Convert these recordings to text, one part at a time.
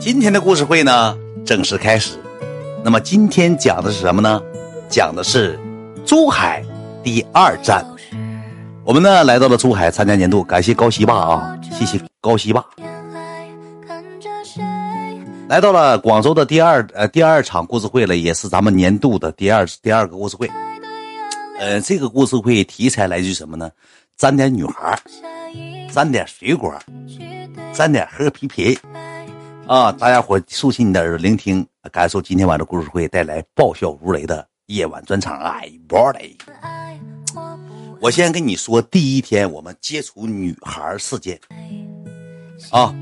今天的故事会呢正式开始。那么今天讲的是什么呢？讲的是珠海第二站。我们呢来到了珠海参加年度，感谢高西霸啊，谢谢高西霸。来到了广州的第二呃第二场故事会了，也是咱们年度的第二第二个故事会。呃，这个故事会题材来自于什么呢？沾点女孩，沾点水果，沾点喝皮皮。啊！大家伙竖起你的耳朵聆听，感受今天晚的故事会带来爆笑如雷的夜晚专场。I，body！我先跟你说，第一天我们接触女孩事件啊，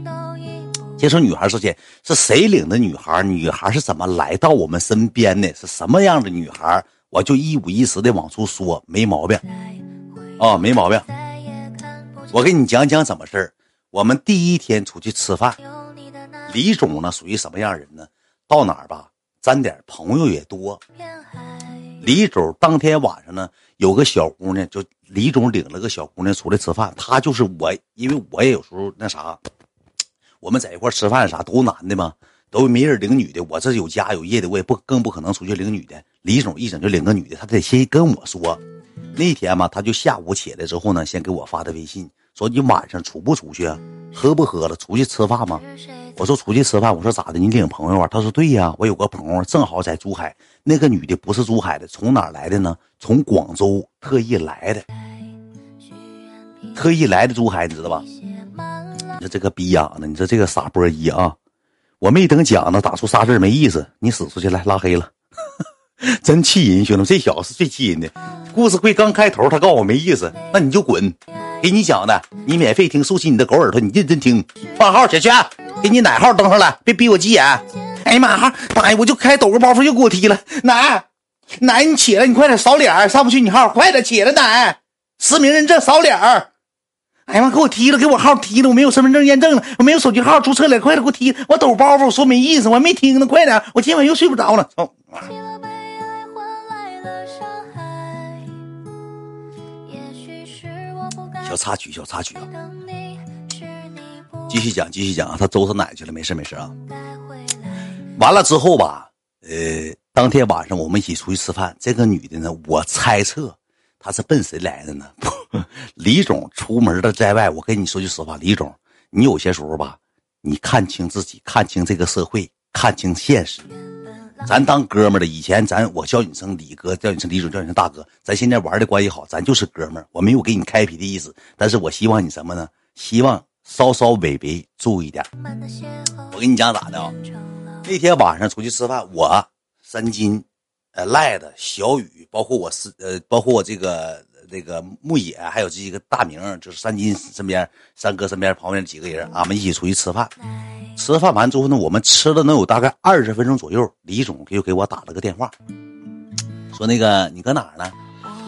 接触女孩事件是谁领的女孩？女孩是怎么来到我们身边的？是什么样的女孩？我就一五一十的往出说，没毛病啊，没毛病。我给你讲讲怎么事儿。我们第一天出去吃饭。李总呢，属于什么样人呢？到哪儿吧，沾点朋友也多。李总当天晚上呢，有个小姑娘，就李总领了个小姑娘出来吃饭。他就是我，因为我也有时候那啥，我们在一块吃饭啥都男的嘛，都没人领女的。我这有家有业的，我也不更不可能出去领女的。李总一整就领个女的，他得先跟我说。那天嘛，他就下午起来之后呢，先给我发的微信，说你晚上出不出去？喝不喝了？出去吃饭吗？我说出去吃饭，我说咋的？你领朋友啊？他说对呀，我有个朋友正好在珠海。那个女的不是珠海的，从哪来的呢？从广州特意来的，特意来的珠海，你知道吧？你说这个逼样的，你说这个傻波一啊！我没等讲呢，打出仨字没意思，你死出去来拉黑了，真气人，兄弟们，这小子是最气人的。故事会刚开头，他告诉我没意思，那你就滚。给你讲的，你免费听，竖起你的狗耳朵，你认真听。换号，小轩。给你奶号登上来，别逼我急眼。哎呀妈，妈呀，我就开抖个包袱又给我踢了。奶，奶，你起来，你快点扫脸，上不去你号，快点起来，奶，实名认证扫脸。哎呀妈，给我踢了，给我号踢了，我没有身份证验证了，我没有手机号注册了，快点给我踢！我抖包袱，我说没意思，我还没听呢，快点，我今晚又睡不着了。操！小插曲，小插曲啊。继续讲，继续讲啊！他周他奶去了，没事没事啊。完了之后吧，呃，当天晚上我们一起出去吃饭。这个女的呢，我猜测她是奔谁来的呢？李总出门的在外，我跟你说句实话，李总，你有些时候吧，你看清自己，看清这个社会，看清现实。咱当哥们的，以前咱我叫你声李哥，叫你声李总，叫你声大哥。咱现在玩的关系好，咱就是哥们儿，我没有给你开皮的意思。但是我希望你什么呢？希望。稍稍微微注意点，我跟你讲咋的啊？那天晚上出去吃饭，我三金，呃赖子小雨，包括我是呃，包括我这个那个牧野，还有这几个大名，就是三金身边三哥身边旁边几个人，俺们一起出去吃饭。吃饭完之后呢，我们吃了能有大概二十分钟左右，李总又给我打了个电话，说那个你搁哪呢？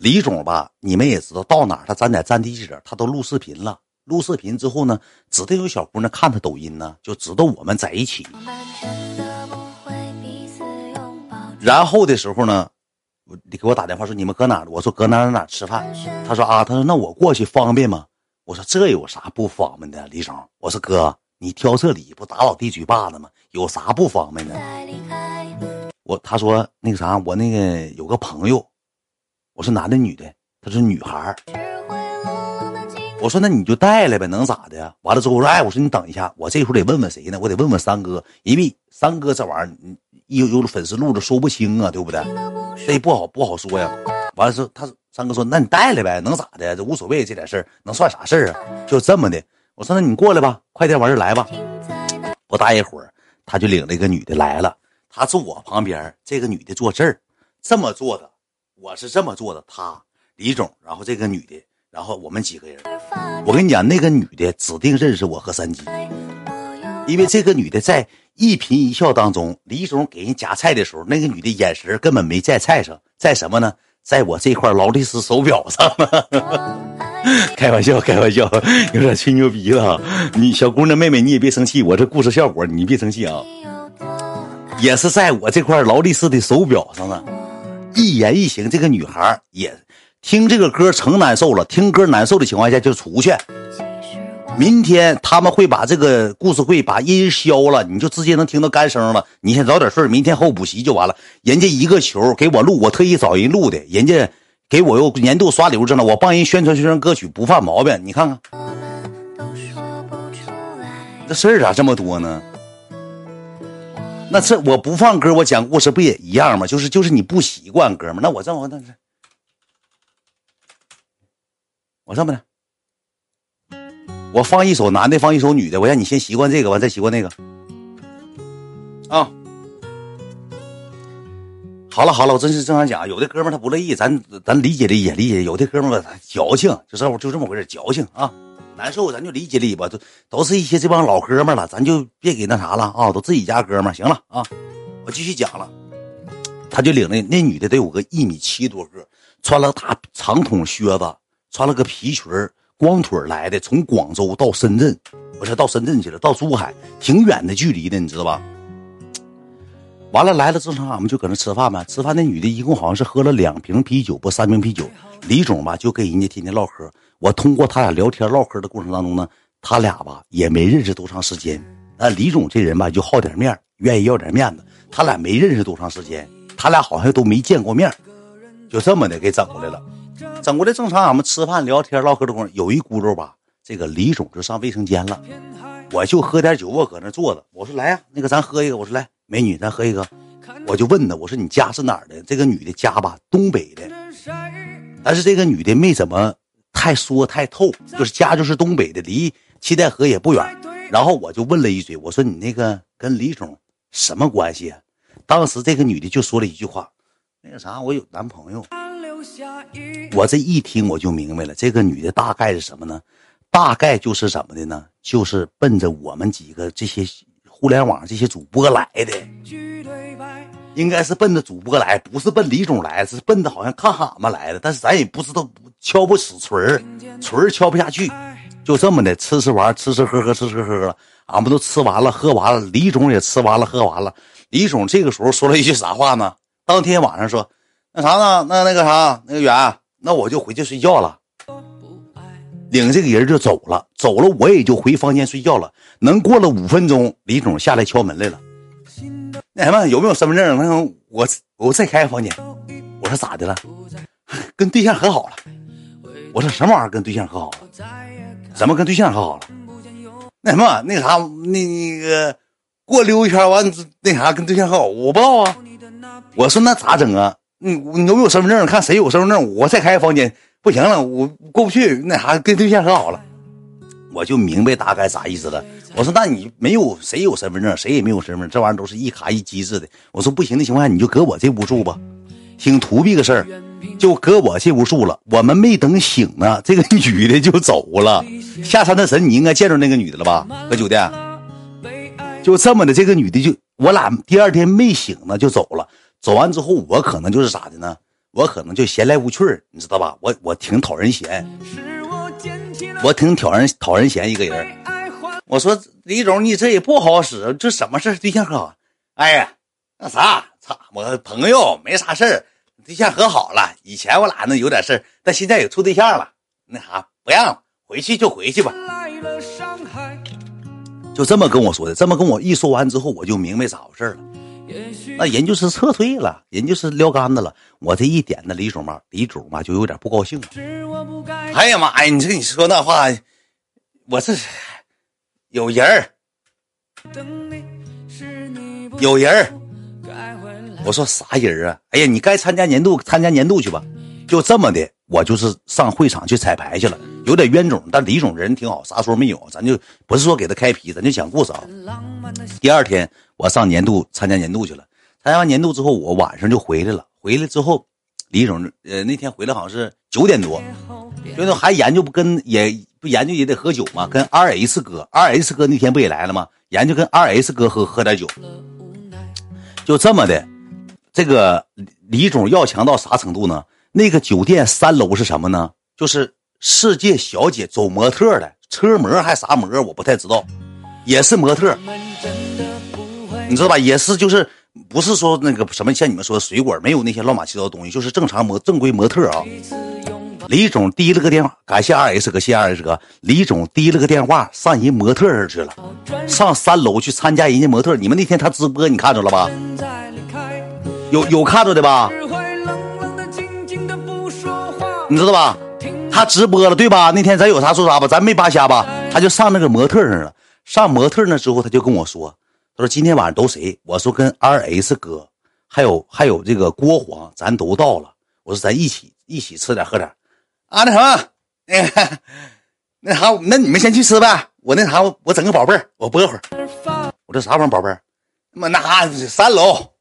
李总吧，你们也知道，到哪他咱在站地记者，他都录视频了。录视频之后呢，指定有小姑娘看他抖音呢，就知道我们在一起。然后的时候呢，你给我打电话说你们搁哪？我说搁哪哪哪吃饭。他说啊，他说那我过去方便吗？我说这有啥不方便的，李总。我说哥，你挑这理不打老弟嘴巴子吗？有啥不方便的？我他说那个啥，我那个有个朋友。我说男的女的？他说女孩。我说那你就带来呗，能咋的呀？完了之后我说，哎，我说你等一下，我这会儿得问问谁呢？我得问问三哥，因为三哥这玩意儿，有有粉丝路子说不清啊，对不对？这不好不好说呀。完了之后，他三哥说，那你带来呗，能咋的？这无所谓，这点事儿能算啥事儿啊？就这么的。我说那你过来吧，快点完事来吧。不大一会儿，他就领了一个女的来了，他坐我旁边，这个女的坐这儿，这么坐的，我是这么坐的，他李总，然后这个女的。然后我们几个人，我跟你讲，那个女的指定认识我和三金，因为这个女的在一颦一笑当中，李总给人夹菜的时候，那个女的眼神根本没在菜上，在什么呢？在我这块劳力士手表上。开玩笑，开玩笑，有点吹牛逼了。你小姑娘妹妹，你也别生气，我这故事效果你别生气啊。也是在我这块劳力士的手表上呢，一言一行，这个女孩也。听这个歌成难受了，听歌难受的情况下就出去，明天他们会把这个故事会把音消了，你就直接能听到干声了。你先早点睡，明天后补习就完了。人家一个球给我录，我特意找人录的，人家给我又年度刷礼物证了，我帮人宣传宣传歌曲不犯毛病。你看看，这事儿咋这么多呢？那这我不放歌，我讲故事不也一样吗？就是就是你不习惯哥们那我这么那是，我这么的。我放一首男的，放一首女的，我让你先习惯这个，完再习惯那个。啊，好了好了，我真是正常讲，有的哥们他不乐意，咱咱理解理解理解。有的哥们吧矫情，就这就这么回事，矫情啊，难受咱就理解理解吧，都都是一些这帮老哥们了，咱就别给那啥了啊，都自己家哥们行了啊。我继续讲了，他就领那那女的得有个一米七多个，穿了大长筒靴子，穿了个皮裙儿。光腿来的，从广州到深圳，不是到深圳去了，到珠海，挺远的距离的，你知道吧？完了来了，正常俺们就搁那吃饭呗。吃饭那女的一共好像是喝了两瓶啤酒，不三瓶啤酒。李总吧就跟人家天天唠嗑。我通过他俩聊天唠嗑的过程当中呢，他俩吧也没认识多长时间。那李总这人吧就好点面，愿意要点面子。他俩没认识多长时间，他俩好像都没见过面，就这么的给整过来了。整过来正常，俺们吃饭聊天唠嗑的功夫，有一轱辘吧，这个李总就上卫生间了，我就喝点酒，我搁那坐着。我说来呀，那个咱喝一个。我说来，美女，咱喝一个。我就问他，我说你家是哪儿的？这个女的家吧，东北的，但是这个女的没怎么太说太透，就是家就是东北的，离七台河也不远。然后我就问了一嘴，我说你那个跟李总什么关系？啊当时这个女的就说了一句话，那个啥，我有男朋友。我这一听我就明白了，这个女的大概是什么呢？大概就是怎么的呢？就是奔着我们几个这些互联网这些主播来的，应该是奔着主播来，不是奔李总来，是奔着好像看俺们来的。但是咱也不知道敲不死锤儿，锤儿敲不下去，就这么的吃吃玩，吃吃喝喝，吃吃喝喝，俺们都吃完了，喝完了，李总也吃完了，喝完了。李总这个时候说了一句啥话呢？当天晚上说。那啥呢？那那个啥，那个远，那我就回去睡觉了。领这个人就走了，走了我也就回房间睡觉了。能过了五分钟，李总下来敲门来了。那什么，有没有身份证？那我我再开个房间。我说咋的了？跟对象和好了。我说什么玩意儿？跟对象和好了？怎么跟对象和好了？那什么，那啥，那那个过溜一圈完，那啥跟对象和好？我不知道啊。我说那咋整啊？你你有有身份证？看谁有身份证，我再开个房间。不行了，我过不去。那啥，跟对象和好了，我就明白大概啥意思了。我说，那你没有谁有身份证，谁也没有身份证，这玩意儿都是一卡一机制的。我说不行的情况下，你就搁我这屋住吧，挺图逼个事儿，就搁我这屋住了。我们没等醒呢，这个女的就走了。下山的神，你应该见着那个女的了吧？搁酒店，就这么的，这个女的就我俩第二天没醒呢，就走了。走完之后，我可能就是咋的呢？我可能就闲来无趣你知道吧？我我挺讨人嫌，我挺讨人讨人嫌一个人。我说李总，你这也不好使，这什么事对象和好？哎呀，那啥，操，我朋友没啥事儿，对象和好了。以前我俩那有点事儿，但现在有处对象了。那啥，不让回去就回去吧。就这么跟我说的，这么跟我一说完之后，我就明白咋回事了。那人就是撤退了，人就是撂杆子了。我这一点，那李总嘛，李总嘛就有点不高兴了。哎呀妈呀！你这你说那话，我这有人儿，有人儿。我说啥人啊？哎呀，你该参加年度，参加年度去吧。就这么的，我就是上会场去彩排去了，有点冤种。但李总人挺好，啥说没有，咱就不是说给他开皮，咱就讲故事啊。第二天我上年度参加年度去了，参加完年度之后，我晚上就回来了。回来之后，李总呃那天回来好像是九点多，就那还研究不跟也不研究也得喝酒嘛，跟 R H 哥，R H 哥那天不也来了吗？研究跟 R H 哥喝喝点酒，就这么的，这个李总要强到啥程度呢？那个酒店三楼是什么呢？就是世界小姐走模特的车模还啥模，我不太知道，也是模特，你知道吧？也是就是不是说那个什么像你们说的水果，没有那些乱码七糟的东西，就是正常模正规模特啊。李总提了个电话，感谢二 S 哥，谢二 S 哥。李总提了个电话，上人模特那去了，上三楼去参加人家模特。你们那天他直播，你看着了吧？有有看着的吧？你知道吧？他直播了，对吧？那天咱有啥说啥吧，咱没扒瞎吧？他就上那个模特那儿了。上模特那之后，他就跟我说：“他说今天晚上都谁？”我说：“跟 R S 哥，还有还有这个郭黄，咱都到了。”我说：“咱一起一起吃点喝点。”啊，那什么，那 那啥，那你们先去吃呗。我那啥，我整个宝贝儿，我播会儿。我这啥玩意儿，宝贝儿？妈，那啥，三楼。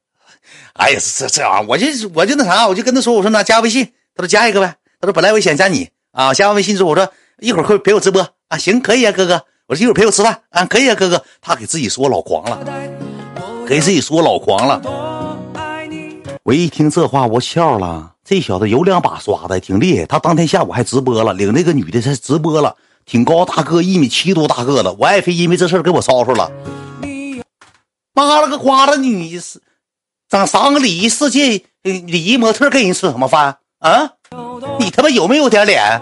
哎呀，这这玩意儿，我就我就那啥，我就跟他说：“我说那加微信。”他说：“加一个呗。”他说：“本来我想加你啊，加完微信之后，我说一会儿会陪我直播啊，行，可以啊，哥哥。”我说一会儿陪我吃饭啊，可以啊，哥哥。他给自己说老狂了，给自己说老狂了。我一听这话，我笑了。这小子有两把刷子，挺厉害。他当天下午还直播了，领那个女的才直播了，挺高大个，一米七多大个子。我爱妃因为这事儿给我吵吵了。妈了个瓜的，你是整三个礼仪世界礼仪模特，给人吃什么饭啊？你他妈有没有点脸？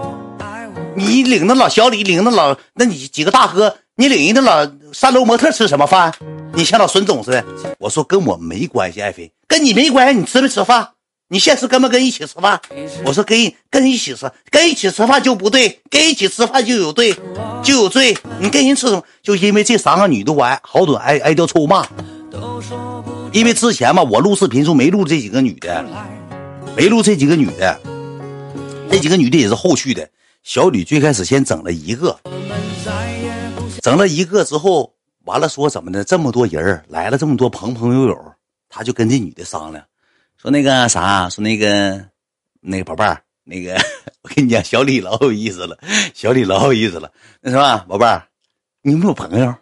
你领那老小李，领那老，那你几个大哥，你领人那老三楼模特吃什么饭？你像老孙总似的。我说跟我没关系，爱妃，跟你没关系。你吃没吃饭？你现实跟不跟一起吃饭？我说跟跟一起吃，跟一起吃饭就不对，跟一起吃饭就有对，就有罪。你跟人吃什么？就因为这三个女的，我挨好多挨挨掉臭骂。因为之前嘛，我录视频时候没录这几个女的，没录这几个女的，这几个女的也是后续的。小吕最开始先整了一个，整了一个之后，完了说怎么的？这么多人来了，这么多朋朋友友，他就跟这女的商量，说那个啥，说那个那个宝贝儿，那个 我跟你讲，小李老有意思了，小李老有意思了。那什么，宝贝儿，你有没有朋友？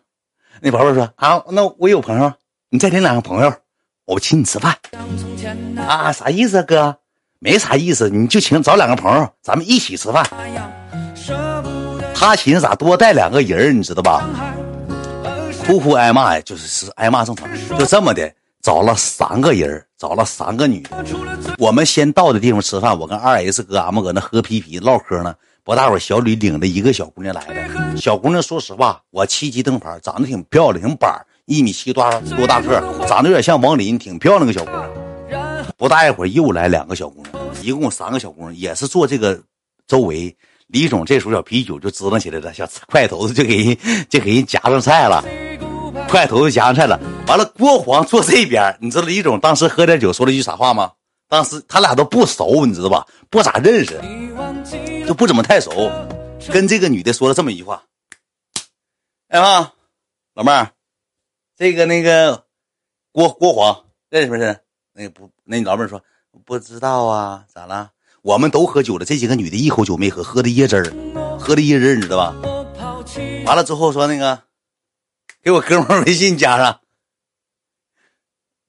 那宝贝儿说啊，那我有朋友，你再领两个朋友，我请你吃饭。啊，啥意思啊，哥？没啥意思，你就请找两个朋友，咱们一起吃饭。他寻思咋多带两个人你知道吧？呼呼挨骂呀，就是是挨骂正常。就这么的，找了三个人，找了三个女的。我们先到的地方吃饭，我跟二 S 哥俺们搁那喝啤啤唠嗑呢。不大会儿，小李领着一个小姑娘来的。小姑娘说实话，我七级灯牌，长得挺漂亮，挺板一米七多多大个，长得有点像王林，挺漂亮个小姑娘。不大一会儿，又来两个小姑娘，一共三个小姑娘，也是坐这个周围。李总这时候小啤酒就支棱起来了，小筷头子就给人就给人夹上菜了，筷头子夹上菜了。完了，郭黄坐这边，你知道李总当时喝点酒说了一句啥话吗？当时他俩都不熟，你知道吧？不咋认识，就不怎么太熟。跟这个女的说了这么一句话：“哎妈，老妹儿，这个那个郭郭黄认识不认识？”那不，那老妹儿说不知道啊，咋了？我们都喝酒了，这几个女的一口酒没喝，喝的椰汁儿，喝的椰汁儿，你知道吧？完了之后说那个，给我哥们微信加上，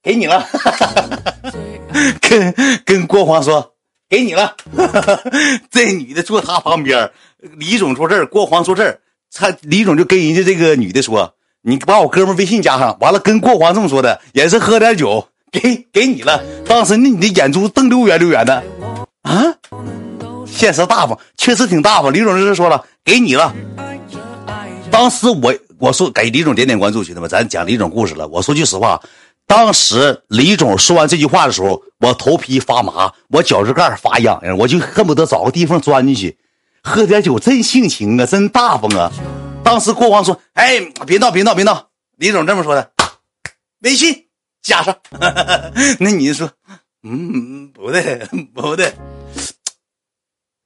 给你了。跟跟郭黄说，给你了。这女的坐他旁边，李总坐这儿，郭黄坐这儿，他李总就跟人家这个女的说，你把我哥们微信加上。完了跟郭黄这么说的，也是喝点酒。给给你了，当时那你的眼珠瞪溜圆溜圆的，啊，现实大方，确实挺大方。李总这是说了，给你了。当时我我说给李总点点关注，兄弟们，咱讲李总故事了。我说句实话，当时李总说完这句话的时候，我头皮发麻，我脚趾盖发痒痒，我就恨不得找个地方钻进去，喝点酒，真性情啊，真大方啊。当时国王说：“哎，别闹，别闹，别闹。”李总这么说的，微信。加上，那你就说，嗯，不对，不对，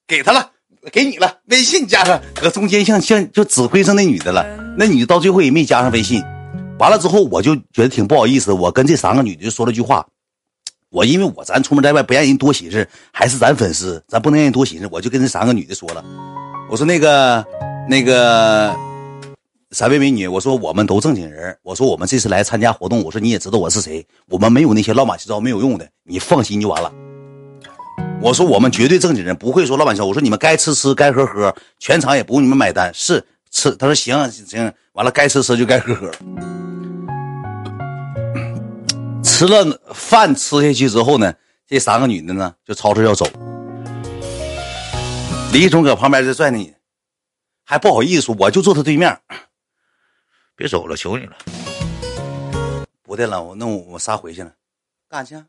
给他了，给你了，微信加上，搁中间像像就指挥上那女的了，那女的到最后也没加上微信，完了之后我就觉得挺不好意思，我跟这三个女的说了句话，我因为我咱出门在外不让人多寻思，还是咱粉丝，咱不能让人多寻思，我就跟这三个女的说了，我说那个那个。三位美女，我说我们都正经人，我说我们这次来参加活动，我说你也知道我是谁，我们没有那些乱七八糟没有用的，你放心就完了。我说我们绝对正经人，不会说乱七八糟。我说你们该吃吃，该喝喝，全场也不用你们买单，是吃。他说行行，完了该吃吃就该喝喝。吃了饭吃下去之后呢，这三个女的呢就吵着要走。李总搁旁边就拽你，还不好意思说，我就坐他对面。别走了，求你了。不对了，我那我仨回去了，干啥去？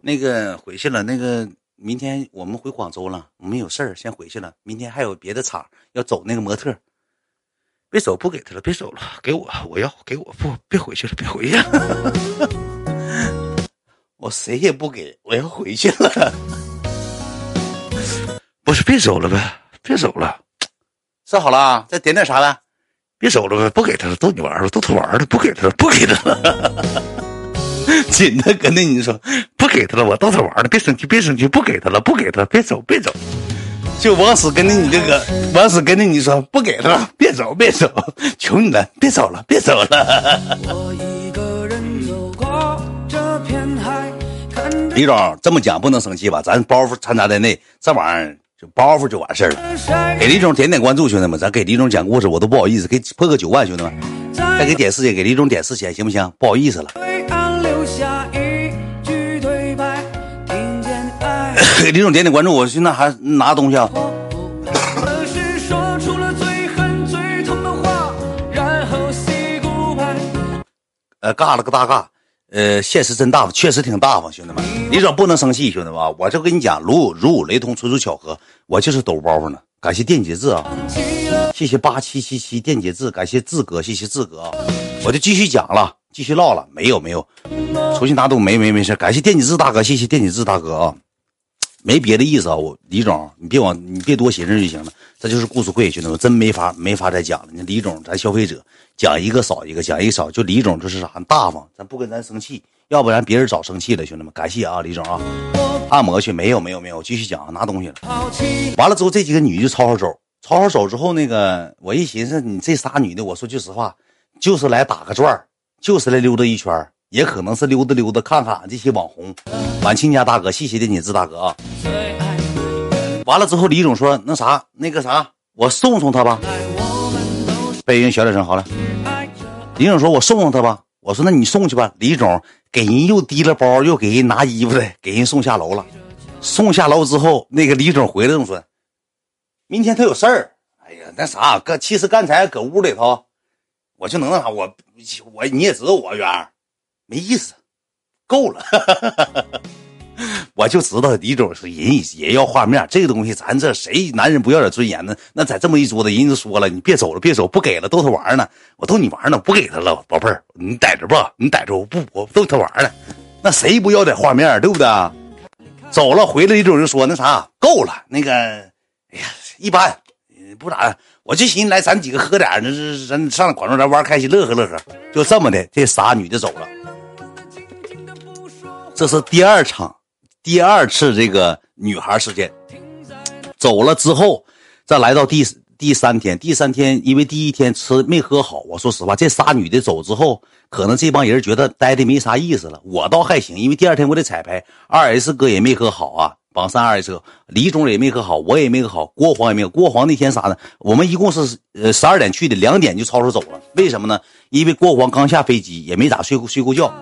那个回去了，那个明天我们回广州了，我们有事儿先回去了。明天还有别的场要走那个模特，别走，不给他了，别走了，给我，我要给我，不，别回去了，别回去了。我谁也不给，我要回去了。不是，别走了呗，别走了。吃好了，再点点啥的。别走了呗，不给他了，逗你玩儿了，逗他玩儿了，不给他了，不给他了。紧的跟着你说，不给他了，我逗他玩儿了，别生气，别生气，不给他了，不给他，别走，别走。就往死跟着你这个，往死跟着你说，不给他了，别走，别走，求你了，别走了，别走了。李总这么讲不能生气吧？咱包袱掺杂在内，这玩意儿。就包袱就完事儿了，给李总点点关注，兄弟们，咱给李总讲故事，我都不好意思，给破个九万，兄弟们，再给点四千，给李总点四千，行不行？不好意思了。给李总点点关注，我现在还拿东西啊。呃，尬了个大尬。呃，现实真大方，确实挺大方，兄弟们，李总不能生气，兄弟们，我就跟你讲，如如有雷同，纯属巧合，我就是抖包袱呢。感谢电解质啊，谢谢八七七七电解质，感谢志哥，谢谢志哥啊，我就继续讲了，继续唠了，没有没有，重新拿赌没没没事，感谢电解质大哥，谢谢电解质大哥啊。没别的意思啊，我李总，你别往，你别多寻思就行了。这就是故事会，兄弟们，真没法没法再讲了。你李总，咱消费者讲一个少一个，讲一个少。就李总就是啥大方，咱不跟咱生气，要不然别人早生气了。兄弟们，感谢啊，李总啊。按摩去没有没有没有，继续讲，拿东西了。完了之后，这几个女的就吵吵走，吵吵走之后，那个我一寻思，你这仨女的，我说句实话，就是来打个转就是来溜达一圈也可能是溜达溜达看看这些网红，晚亲家大哥，谢谢电解质大哥啊。完了之后，李总说那啥，那个啥，我送送他吧。背人小点声，好了。李总说我送送他吧。我说那你送去吧。李总给人又提了包，又给人拿衣服的，给人送下楼了。送下楼之后，那个李总回来这么说，明天他有事儿。哎呀，那啥，刚其实刚才搁屋里头，我就能那啥，我我你也知道我圆。没意思，够了，我就知道李总是人也要画面，这个东西咱这谁男人不要点尊严呢？那在这么一桌子，人就说了，你别走了，别走，不给了，逗他玩呢。我逗你玩呢，不给他了，宝贝儿，你逮着吧？你逮着我不？我逗他玩呢。那谁不要点画面，对不对？走了，回来李总就说那啥，够了，那个，哎呀，一般，不咋，我就寻思来咱几个喝点，那是咱上广州咱玩开心，乐呵乐呵，就这么的，这仨女的走了。这是第二场，第二次这个女孩事件走了之后，再来到第第三天。第三天，因为第一天吃没喝好，我说实话，这仨女的走之后，可能这帮人觉得待的没啥意思了。我倒还行，因为第二天我得彩排，二 S 哥也没喝好啊，榜三二 S 哥，李总也没喝好，我也没喝好，郭黄也没有。郭黄那天啥呢？我们一共是呃十二点去的，两点就吵吵走了。为什么呢？因为郭黄刚下飞机，也没咋睡过睡过觉。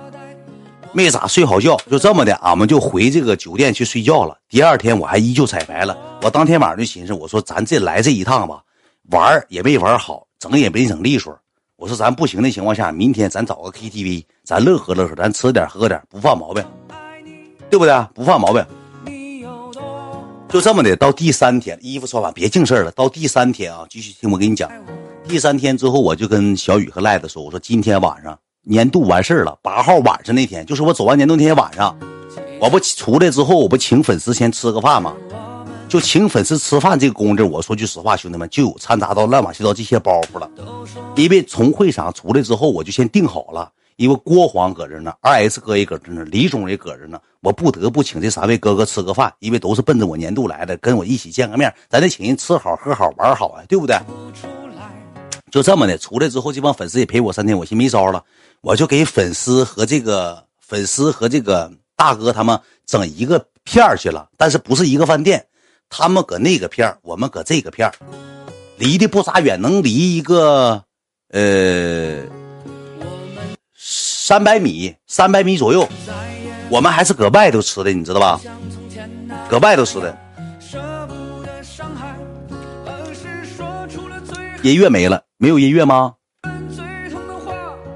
没咋睡好觉，就这么的，俺们就回这个酒店去睡觉了。第二天我还依旧彩排了。我当天晚上就寻思，我说咱这来这一趟吧，玩也没玩好，整也没整利索。我说咱不行的情况下，明天咱找个 KTV，咱乐呵乐呵，咱吃点喝点，不犯毛病，对不对？不犯毛病。就这么的，到第三天，衣服穿完，别净事了。到第三天啊，继续听我给你讲。第三天之后，我就跟小雨和赖子说，我说今天晚上。年度完事儿了，八号晚上那天，就是我走完年度那天晚上，我不出来之后，我不请粉丝先吃个饭吗？就请粉丝吃饭这个工作，我说句实话，兄弟们就有掺杂到乱七糟这些包袱了。因为从会场出来之后，我就先定好了，因为郭黄搁这呢，二 S 哥也搁这呢，李总也搁这呢，我不得不请这三位哥哥吃个饭，因为都是奔着我年度来的，跟我一起见个面，咱得请人吃好喝好玩好啊，对不对？就这么的，出来之后，这帮粉丝也陪我三天，我心没招了。我就给粉丝和这个粉丝和这个大哥他们整一个片儿去了，但是不是一个饭店，他们搁那个片儿，我们搁这个片儿，离的不咋远，能离一个呃三百米，三百米左右。我们还是搁外头吃的，你知道吧？搁外头吃的。音乐没了，没有音乐吗？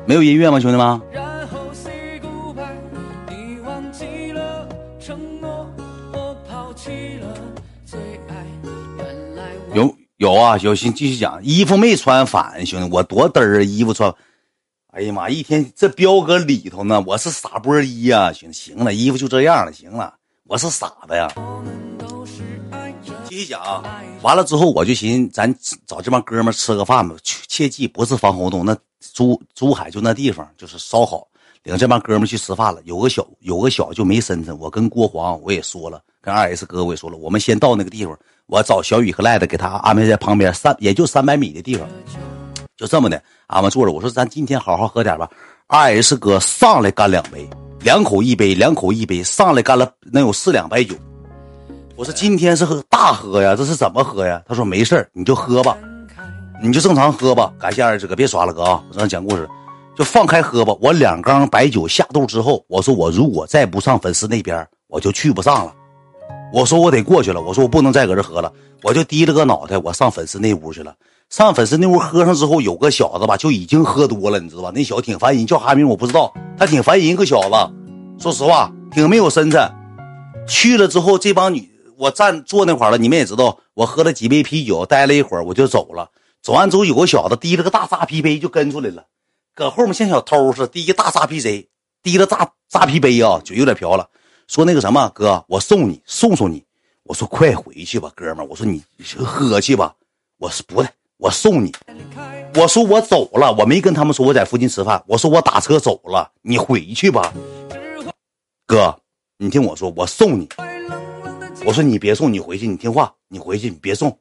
没有音乐吗，兄弟们？有有啊，有心继续讲。衣服没穿反，兄弟，我多嘚儿啊！衣服穿，哎呀妈，一天这彪哥里头呢，我是傻波一呀，兄弟，行了，衣服就这样了，行了，我是傻子呀。继续讲，完了之后我就寻思，咱找这帮哥们吃个饭吧。切记不是防空洞，那珠珠海就那地方就是烧烤。领这帮哥们去吃饭了，有个小有个小就没身份。我跟郭黄我也说了，跟二 S 哥我也说了，我们先到那个地方，我找小雨和赖子给他安排在旁边三也就三百米的地方，就这么的，俺们坐着。我说咱今天好好喝点吧。二 S 哥上来干两杯，两口一杯，两口一杯，上来干了能有四两白酒。我说今天是喝大喝呀，这是怎么喝呀？他说没事你就喝吧，你就正常喝吧。感谢二师哥，别刷了哥啊！我正讲故事，就放开喝吧。我两缸白酒下肚之后，我说我如果再不上粉丝那边，我就去不上了。我说我得过去了，我说我不能再搁这喝了，我就低了个脑袋，我上粉丝那屋去了。上粉丝那屋喝上之后，有个小子吧，就已经喝多了，你知道吧？那小子挺烦人，叫啥名我不知道，他挺烦人，一个小子，说实话挺没有身材。去了之后，这帮女。我站坐那块了，你们也知道，我喝了几杯啤酒，待了一会儿我就走了。走完之后，有个小子提了个大扎啤杯就跟出来了，搁后面像小偷似的提个大扎啤杯，提了扎扎啤杯啊，酒有点瓢了。说那个什么哥，我送你，送送你。我说快回去吧，哥们。我说你喝去吧。我说不对，我送你。我说我走了，我没跟他们说我在附近吃饭。我说我打车走了，你回去吧，哥。你听我说，我送你。我说你别送，你回去，你听话，你回去，你别送。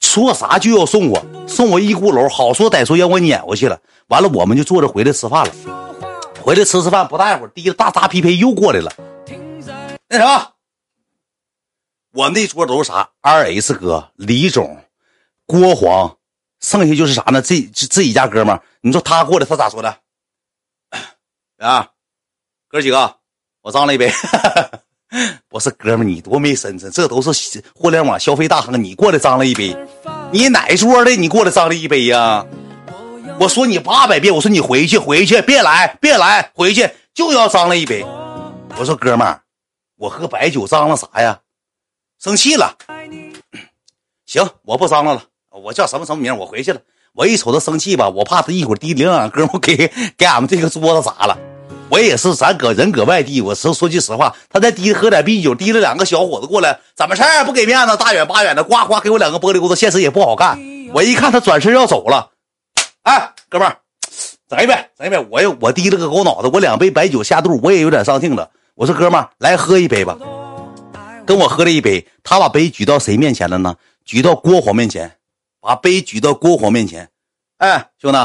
说啥就要送我，送我一鼓楼，好说歹说让我撵回去了。完了，我们就坐着回来吃饭了。回来吃吃饭，不大一会儿，第一个大扎啤杯又过来了。那啥，我那桌都是啥？R S 哥、李总、郭黄，剩下就是啥呢？这这几家哥们你说他过来，他咋说的？啊，哥几个，我张了一杯。不是哥们，你多没身份，这都是互联网消费大亨。你过来张了一杯，你哪桌的？你过来张了一杯呀？我说你八百遍，我说你回去，回去，别来，别来，回去就要张了一杯。我说哥们，我喝白酒张了啥呀？生气了？行，我不张罗了，我叫什么什么名？我回去了。我一瞅他生气吧，我怕他一会儿提领两哥们给给俺们这个桌子砸了。我也是，咱搁人搁外地，我说说句实话，他再滴喝点啤酒，提了两个小伙子过来，怎么事儿？不给面子，大远八远的，呱呱给我两个玻璃骨头，现实也不好干。我一看他转身要走了，哎，哥们儿，整一杯，整一杯。我又我提了个狗脑子，我两杯白酒下肚，我也有点上劲了。我说哥们儿，来喝一杯吧，跟我喝了一杯。他把杯举到谁面前了呢？举到郭黄面前，把杯举到郭黄面前。哎，兄弟，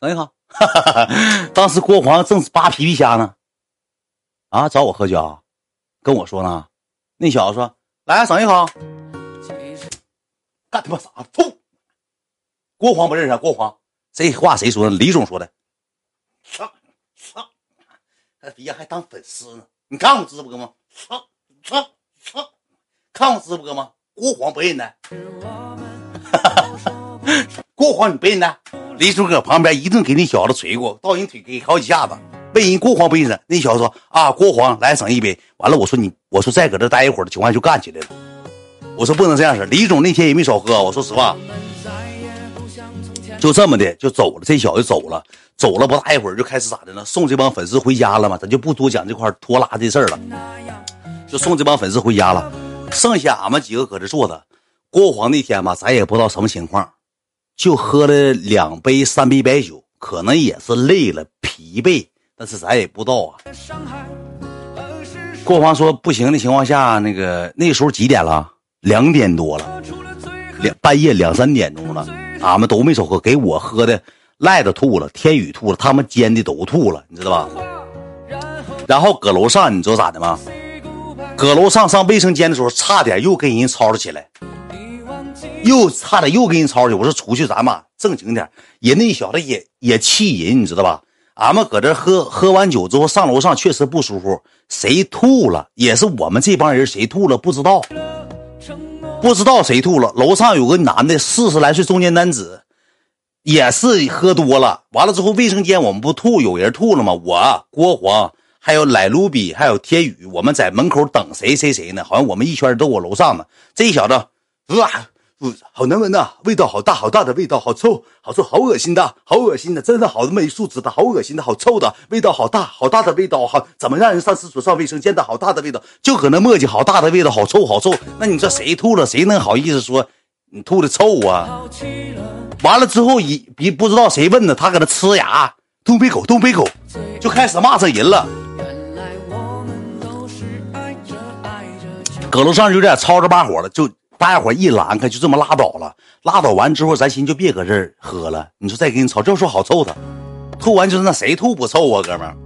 等一下。哈哈！当时郭黄正扒皮皮虾呢，啊，找我喝酒，跟我说呢。那小子说：“来，整一口。”干他妈啥？吐！郭黄不认识郭黄，这话谁说的？李总说的。操操！他底下还当粉丝呢。你看我直播吗？操操操！看我直播吗？郭黄不认得。郭黄你不认得？李叔搁旁边一顿给那小子捶过，到人腿给好几下子，问人郭黄不认识。那小子说：“啊，郭黄来整一杯。”完了，我说你，我说再搁这待一会儿的情况下就干起来了。我说不能这样式。李总那天也没少喝，我说实话，就这么的就走了。这小子走了，走了不大一会儿就开始咋的呢？送这帮粉丝回家了嘛？咱就不多讲这块拖拉的事儿了，就送这帮粉丝回家了。剩下俺们几个搁这坐着。郭黄那天吧，咱也不知道什么情况。就喝了两杯三杯白酒，可能也是累了疲惫，但是咱也不知道啊。郭黄说不行的情况下，那个那时候几点了？两点多了，两半夜两三点钟了，俺们都没少喝，给我喝的赖子吐了，天宇吐了，他们煎的都吐了，你知道吧？然后搁楼上，你知道咋的吗？搁楼上上卫生间的时候，差点又跟人吵吵起来。又差点又给人吵去，我说出去咱们正经点。人那小子也也气人，你知道吧？俺们搁这喝喝完酒之后上楼上确实不舒服，谁吐了也是我们这帮人谁吐了不知道，不知道谁吐了。楼上有个男的四十来岁中年男子，也是喝多了，完了之后卫生间我们不吐，有人吐了吗？我郭黄还有莱卢比还有天宇，我们在门口等谁谁谁呢？好像我们一圈都我楼上呢。这小子，哇，好难闻呐，味道好大好大的味道，好臭好臭，好恶心的，好恶心的，真的好没素质的，好恶心的，好臭的味道，好大好大的味道，好怎么让人上厕所上卫生间的好大的味道，就搁那磨叽，好大的味道，好臭好臭。那你说谁吐了，谁能好意思说你吐的臭啊？完了之后，一比不知道谁问的，他搁那呲牙，东北狗，东北狗，就开始骂这人了。搁楼上有点吵着把火了，就大家伙一拦开，就这么拉倒了。拉倒完之后，咱寻就别搁这儿喝了。你说再给你吵，这说好臭他，吐完就是那谁吐不臭啊，哥们儿？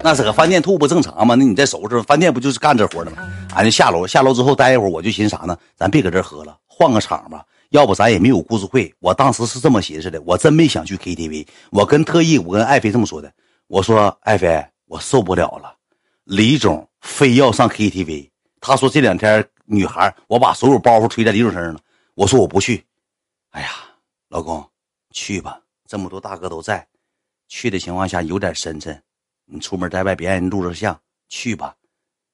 那是搁饭店吐不正常吗？那你再收拾，饭店不就是干这活的吗？俺就下楼，下楼之后待一会儿，我就寻思啥呢？咱别搁这儿喝了，换个场吧。要不咱也没有故事会。我当时是这么寻思的，我真没想去 KTV。我跟特意，我跟爱妃这么说的，我说爱妃，我受不了了，李总非要上 KTV。他说这两天女孩，我把所有包袱推在李总身上了。我说我不去。哎呀，老公，去吧，这么多大哥都在，去的情况下有点深沉。你出门在外别让人录着像，去吧。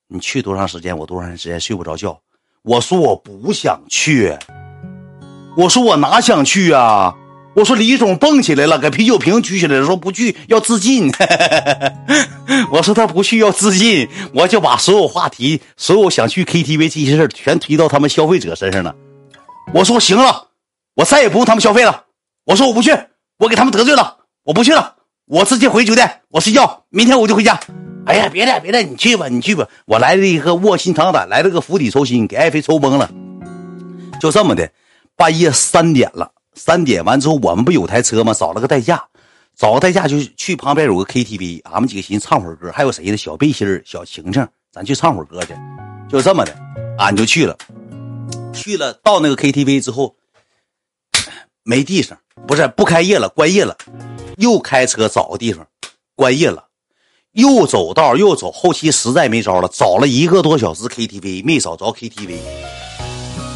你去多长时间，我多长时间睡不着觉。我说我不想去。我说我哪想去啊！我说李总蹦起来了，给啤酒瓶举起来，说不去要自尽。我说他不去要自尽，我就把所有话题、所有想去 KTV 这些事全推到他们消费者身上了。我说行了，我再也不用他们消费了。我说我不去，我给他们得罪了，我不去了，我直接回酒店，我睡觉，明天我就回家。哎呀，别的别的，你去吧，你去吧。我来了一个卧薪尝胆，来了个釜底抽薪，给爱妃抽懵了，就这么的。半夜三点了，三点完之后，我们不有台车吗？找了个代驾，找个代驾就去旁边有个 KTV，俺们几个寻思唱会儿歌，还有谁呢？小背心儿、小晴晴，咱去唱会儿歌去，就这么的，俺就去了。去了到那个 KTV 之后，没地方，不是不开业了，关业了，又开车找个地方，关业了，又走道又走，后期实在没招了，找了一个多小时 KTV，没找着 KTV。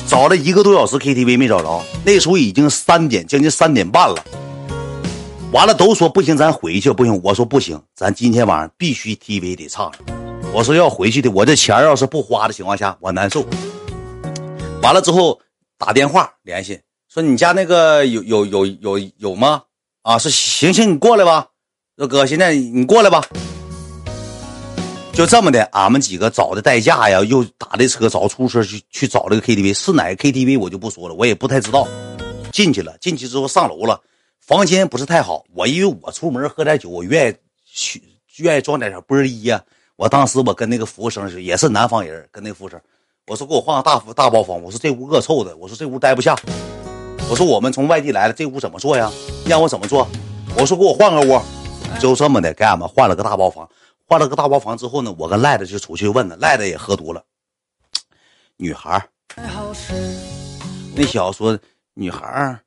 找了一个多小时 KTV 没找着，那时候已经三点，将近三点半了。完了都说不行，咱回去不行。我说不行，咱今天晚上必须 TV 得唱。我说要回去的，我这钱要是不花的情况下，我难受。完了之后打电话联系，说你家那个有有有有有吗？啊，是行行，你过来吧。说哥，现在你过来吧。就这么的，俺们几个找的代驾呀，又打的车找出租车去去找这个 KTV，是哪个 KTV 我就不说了，我也不太知道。进去了，进去之后上楼了，房间不是太好。我因为我出门喝点酒，我愿意去愿意装点小波儿衣呀。我当时我跟那个服务生也是南方人，跟那服务生，我说给我换个大大包房。我说这屋恶臭的，我说这屋待不下。我说我们从外地来了，这屋怎么做呀？让我怎么做？我说给我换个屋，就这么的给俺们换了个大包房。换了个大包房之后呢，我跟赖子就出去问了，赖子也喝多了。女孩那小子说：“女孩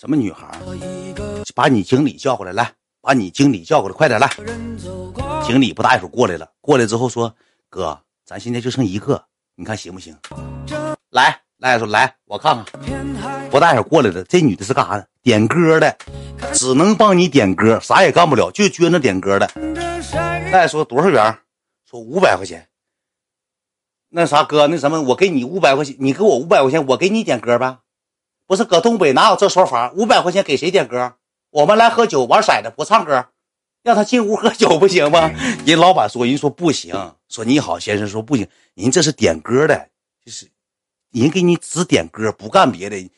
什么女孩把你经理叫过来，来，把你经理叫过来，快点来。”经理不大一会儿过来了，过来之后说：“哥，咱现在就剩一个，你看行不行？”来，赖子说：“来，我看看。”不大一会儿过来了，这女的是干啥的？点歌的，只能帮你点歌，啥也干不了，就撅着点歌的。再说多少元？说五百块钱。那啥哥，那什么，我给你五百块钱，你给我五百块钱，我给你点歌呗。不是搁东北哪有这说法？五百块钱给谁点歌？我们来喝酒玩骰子不唱歌，让他进屋喝酒不行吗？人老板说，人说不行，说你好先生说不行，人这是点歌的，就是人给你只点歌不干别的。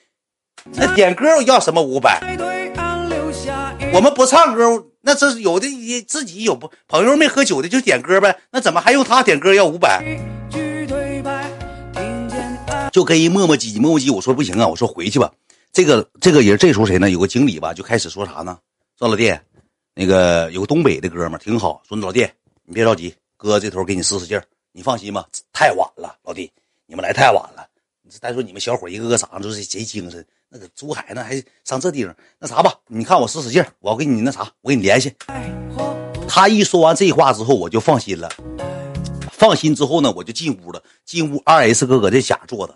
那点歌要什么五百？我们不唱歌。那这有的，自己有不朋友没喝酒的就点歌呗。那怎么还用他点歌要五百？就跟一磨磨唧唧磨磨唧。我说不行啊，我说回去吧。这个这个人这时候谁呢？有个经理吧，就开始说啥呢？说老弟，那个有个东北的哥们挺好。说老弟，你别着急，哥这头给你使使劲儿。你放心吧，太晚了，老弟，你们来太晚了。再说你们小伙一个个长得都是贼精神。那个珠海呢，还上这地方？那啥吧，你看我使使劲，我给你那啥，我给你联系。他一说完这话之后，我就放心了。放心之后呢，我就进屋了。进屋，二 S 哥搁这家坐着，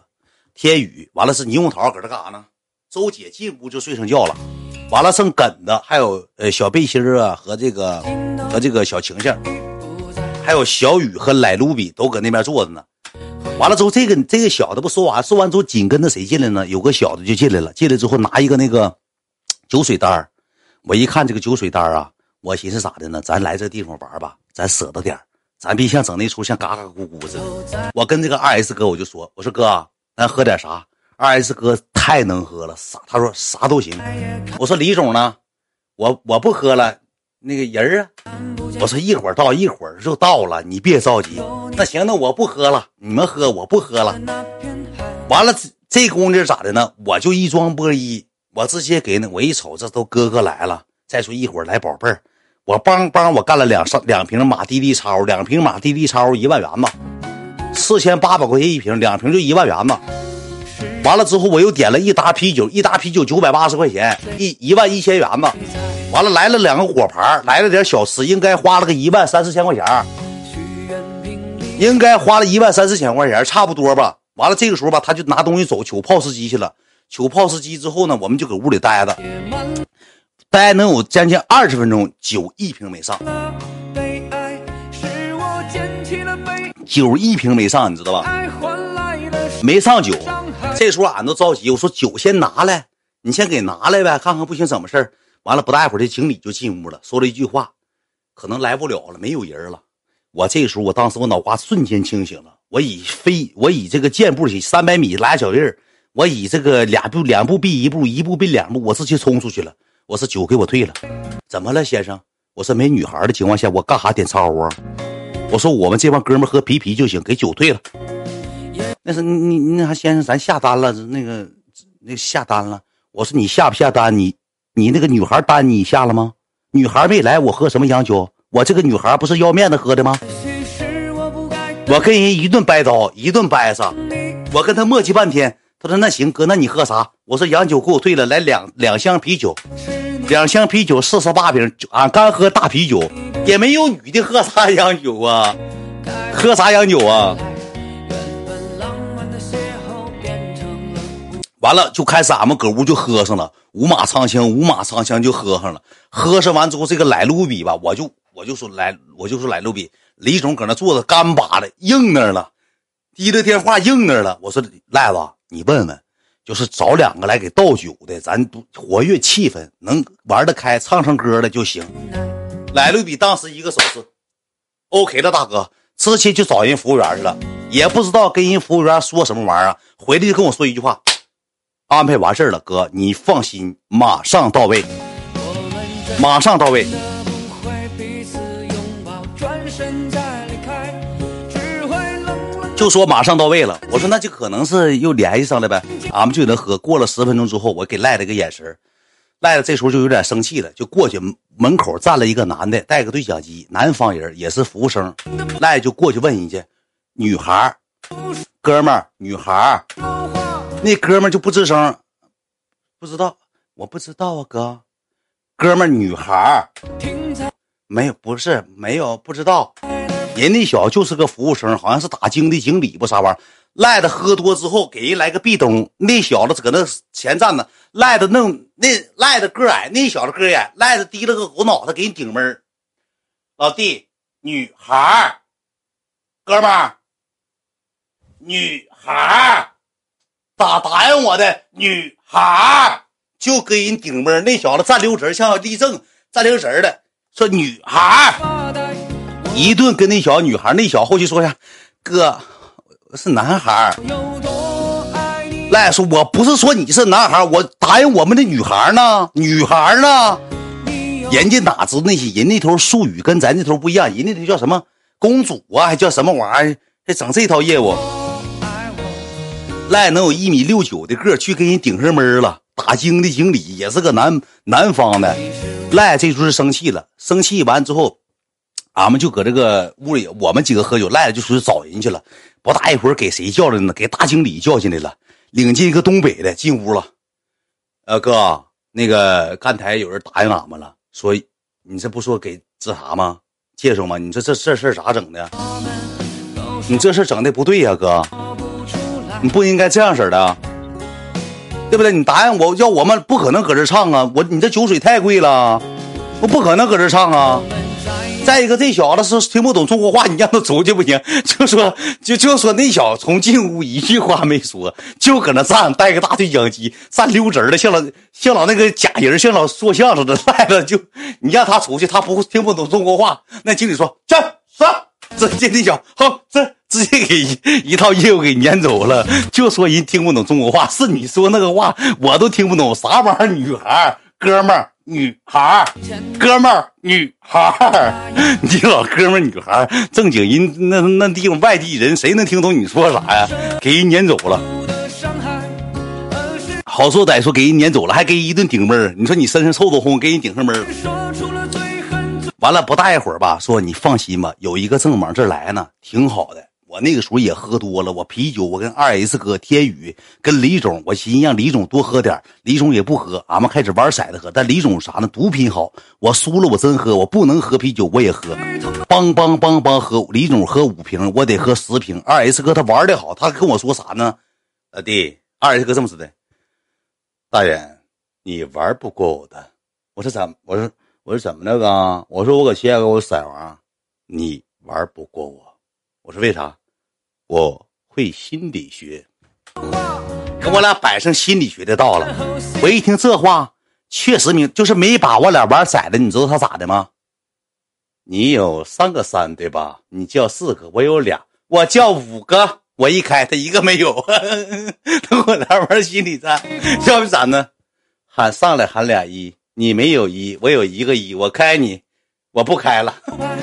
天宇完了是霓虹桃搁这干啥呢？周姐进屋就睡上觉了。完了剩梗子，还有呃小背心啊和这个和这个小晴晴，还有小雨和莱卢比都搁那边坐着呢。完了之后，这个这个小的不说完，说完之后紧跟着谁进来呢？有个小的就进来了，进来之后拿一个那个酒水单我一看这个酒水单啊，我寻思咋的呢？咱来这地方玩吧，咱舍得点咱别像整那出像嘎嘎咕咕似的。我跟这个二 S 哥我就说，我说哥，咱喝点啥？二 S 哥太能喝了，啥？他说啥都行。我说李总呢？我我不喝了，那个人啊？我说一会儿到，一会儿就到了，你别着急。那行，那我不喝了，你们喝，我不喝了。完了，这这姑娘咋的呢？我就一装波一，我直接给那我一瞅，这都哥哥来了。再说一会儿来宝贝儿，我帮帮我干了两上两瓶马蒂利超，两瓶马蒂利超一万元吧，四千八百块钱一瓶，两瓶就一万元吧。完了之后，我又点了一打啤酒，一打啤酒九百八十块钱，一一万一千元吧。完了来了两个果盘，来了点小吃，应该花了个一万三四千块钱，应该花了一万三四千块钱，差不多吧。完了这个时候吧，他就拿东西走，取 POS 机去了。取 POS 机之后呢，我们就搁屋里待着，待能有将近二十分钟，酒一瓶没上，酒一瓶没上，你知道吧？没上酒。这时候俺都着急，我说酒先拿来，你先给拿来呗，看看不行怎么事儿完了不大一会儿，这经理就进屋了，说了一句话，可能来不了了，没有人了。我这时候，我当时我脑瓜瞬间清醒了，我以飞，我以这个箭步起三百米拉小印我以这个两步两步避一步，一步避两步，我直接冲出去了。我说酒给我退了，怎么了，先生？我说没女孩的情况下，我干啥点超啊？我说我们这帮哥们喝啤啤就行，给酒退了。那是你你那啥先生，咱下单了，那个那下单了。我说你下不下单？你你那个女孩单你下了吗？女孩没来，我喝什么洋酒？我这个女孩不是要面子喝的吗？我跟人一顿掰刀，一顿掰扯，我跟他磨叽半天。他说那行哥，那你喝啥？我说洋酒给我退了，来两两箱啤酒，两箱啤酒四十八瓶，俺干喝大啤酒，也没有女的喝啥洋酒啊？喝啥洋酒啊？完了就开始俺们搁屋就喝上了，五马长枪，五马长枪就喝上了。喝上完之后，这个莱卢比吧，我就我就说来，我就说莱卢比，李总搁那坐着干巴的硬那了，滴着电话硬那了。我说赖子，你问问，就是找两个来给倒酒的，咱活跃气氛，能玩得开，唱唱歌的就行。莱卢比当时一个手势，OK 了，大哥，直接就找人服务员去了，也不知道跟人服务员说什么玩意儿，回来就跟我说一句话。安排完事儿了，哥，你放心，马上到位，马上到位。就说马上到位了，我说那就可能是又联系上了呗，俺们就能喝。过了十分钟之后，我给赖了个眼神，赖了这时候就有点生气了，就过去门口站了一个男的，带个对讲机，南方人也是服务生，赖就过去问人家，女孩哥们儿，女孩那哥们就不吱声，不知道，我不知道啊，哥，哥们女孩没有，不是没有，不知道。人那小子就是个服务生，好像是打经的经理不啥玩意儿。赖的喝多之后，给人来个壁咚。那小子搁那前站呢，赖的弄那赖的个矮，那小子个矮，赖的低了个狗脑袋给人顶闷老弟，女孩哥们儿，女孩咋答应我的女孩就给人顶门那小子站溜直像立正站溜直的，说女孩一顿跟那小女孩那小后期说下，哥是男孩赖说我不是说你是男孩我答应我们的女孩呢，女孩呢？人家哪知那些人那头术语跟咱这头不一样，人家那头叫什么公主啊，还叫什么玩意儿？还整这套业务。赖能有一米六九的个去给人顶上门了，打经的经理也是个南南方的，赖这就是生气了，生气完之后，俺们就搁这个屋里，我们几个喝酒，赖就出去找人去了，不大一会儿给谁叫来呢？给大经理叫进来了，领进一个东北的进屋了，呃哥，那个刚才有人答应俺们了，说你这不说给这啥吗？介绍吗？你说这这事儿咋整的？你这事整的不对呀，哥。你不应该这样式的，对不对？你答应我，要我们不可能搁这唱啊！我你这酒水太贵了，我不可能搁这唱啊！再一个，这小子是听不懂中国话，你让他出去不行。就说就就说那小子从进屋一句话没说，就搁那站，带个大对讲机，站溜直的，像老像老那个假人，像老说相声的赖着。就你让他出去，他不会听不懂中国话。那经理说去上，直接那小好这直接给一套业务给撵走了。就说人听不懂中国话，是你说那个话我都听不懂，啥玩意儿？女孩哥们儿。女孩，哥们儿，女孩，你老哥们儿，女孩，正经人那那地方外地人，谁能听懂你说啥呀？给人撵走了，好说歹说给人撵走了，还给人一顿顶闷儿。你说你身上臭都烘，给人顶上闷儿。完了不大一会儿吧，说你放心吧，有一个正往这来呢，挺好的。我那个时候也喝多了，我啤酒，我跟二 S 哥、天宇跟李总，我寻思让李总多喝点李总也不喝，俺们开始玩骰子喝。但李总啥呢？毒品好，我输了我真喝，我不能喝啤酒我也喝，梆梆梆梆喝。李总喝五瓶，我得喝十瓶。二 S 哥他玩的好，他跟我说啥呢？老弟，二 S 哥这么说的，大远，你玩不过我的。我说怎？我说我说怎么的哥？我说我搁西安我色王，你玩不过我。我说为啥？我会心理学，跟我俩摆上心理学的道了。我一听这话，确实明就是没把我俩玩骰子。你知道他咋的吗？你有三个三对吧？你叫四个，我有俩，我叫五个。我一开，他一个没有。跟我俩玩心理战，要不咋呢？喊上来喊俩一，你没有一，我有一个一，我开你。我不开了，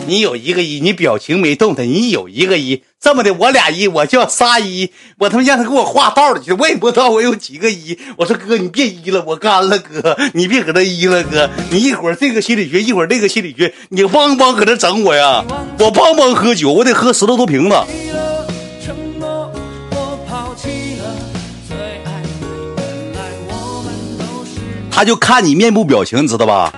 你有一个一，你表情没动弹，你有一个一，这么的，我俩一，我叫仨一，我他妈让他给我画道里去，我也不知道我有几个一。我说哥，你别一了，我干了，哥，你别搁这一了，哥，你一会儿这个心理学，一会儿那个心理学，你帮帮搁这整我呀，我帮帮喝酒，我得喝十多多瓶子。他就看你面部表情，知道吧？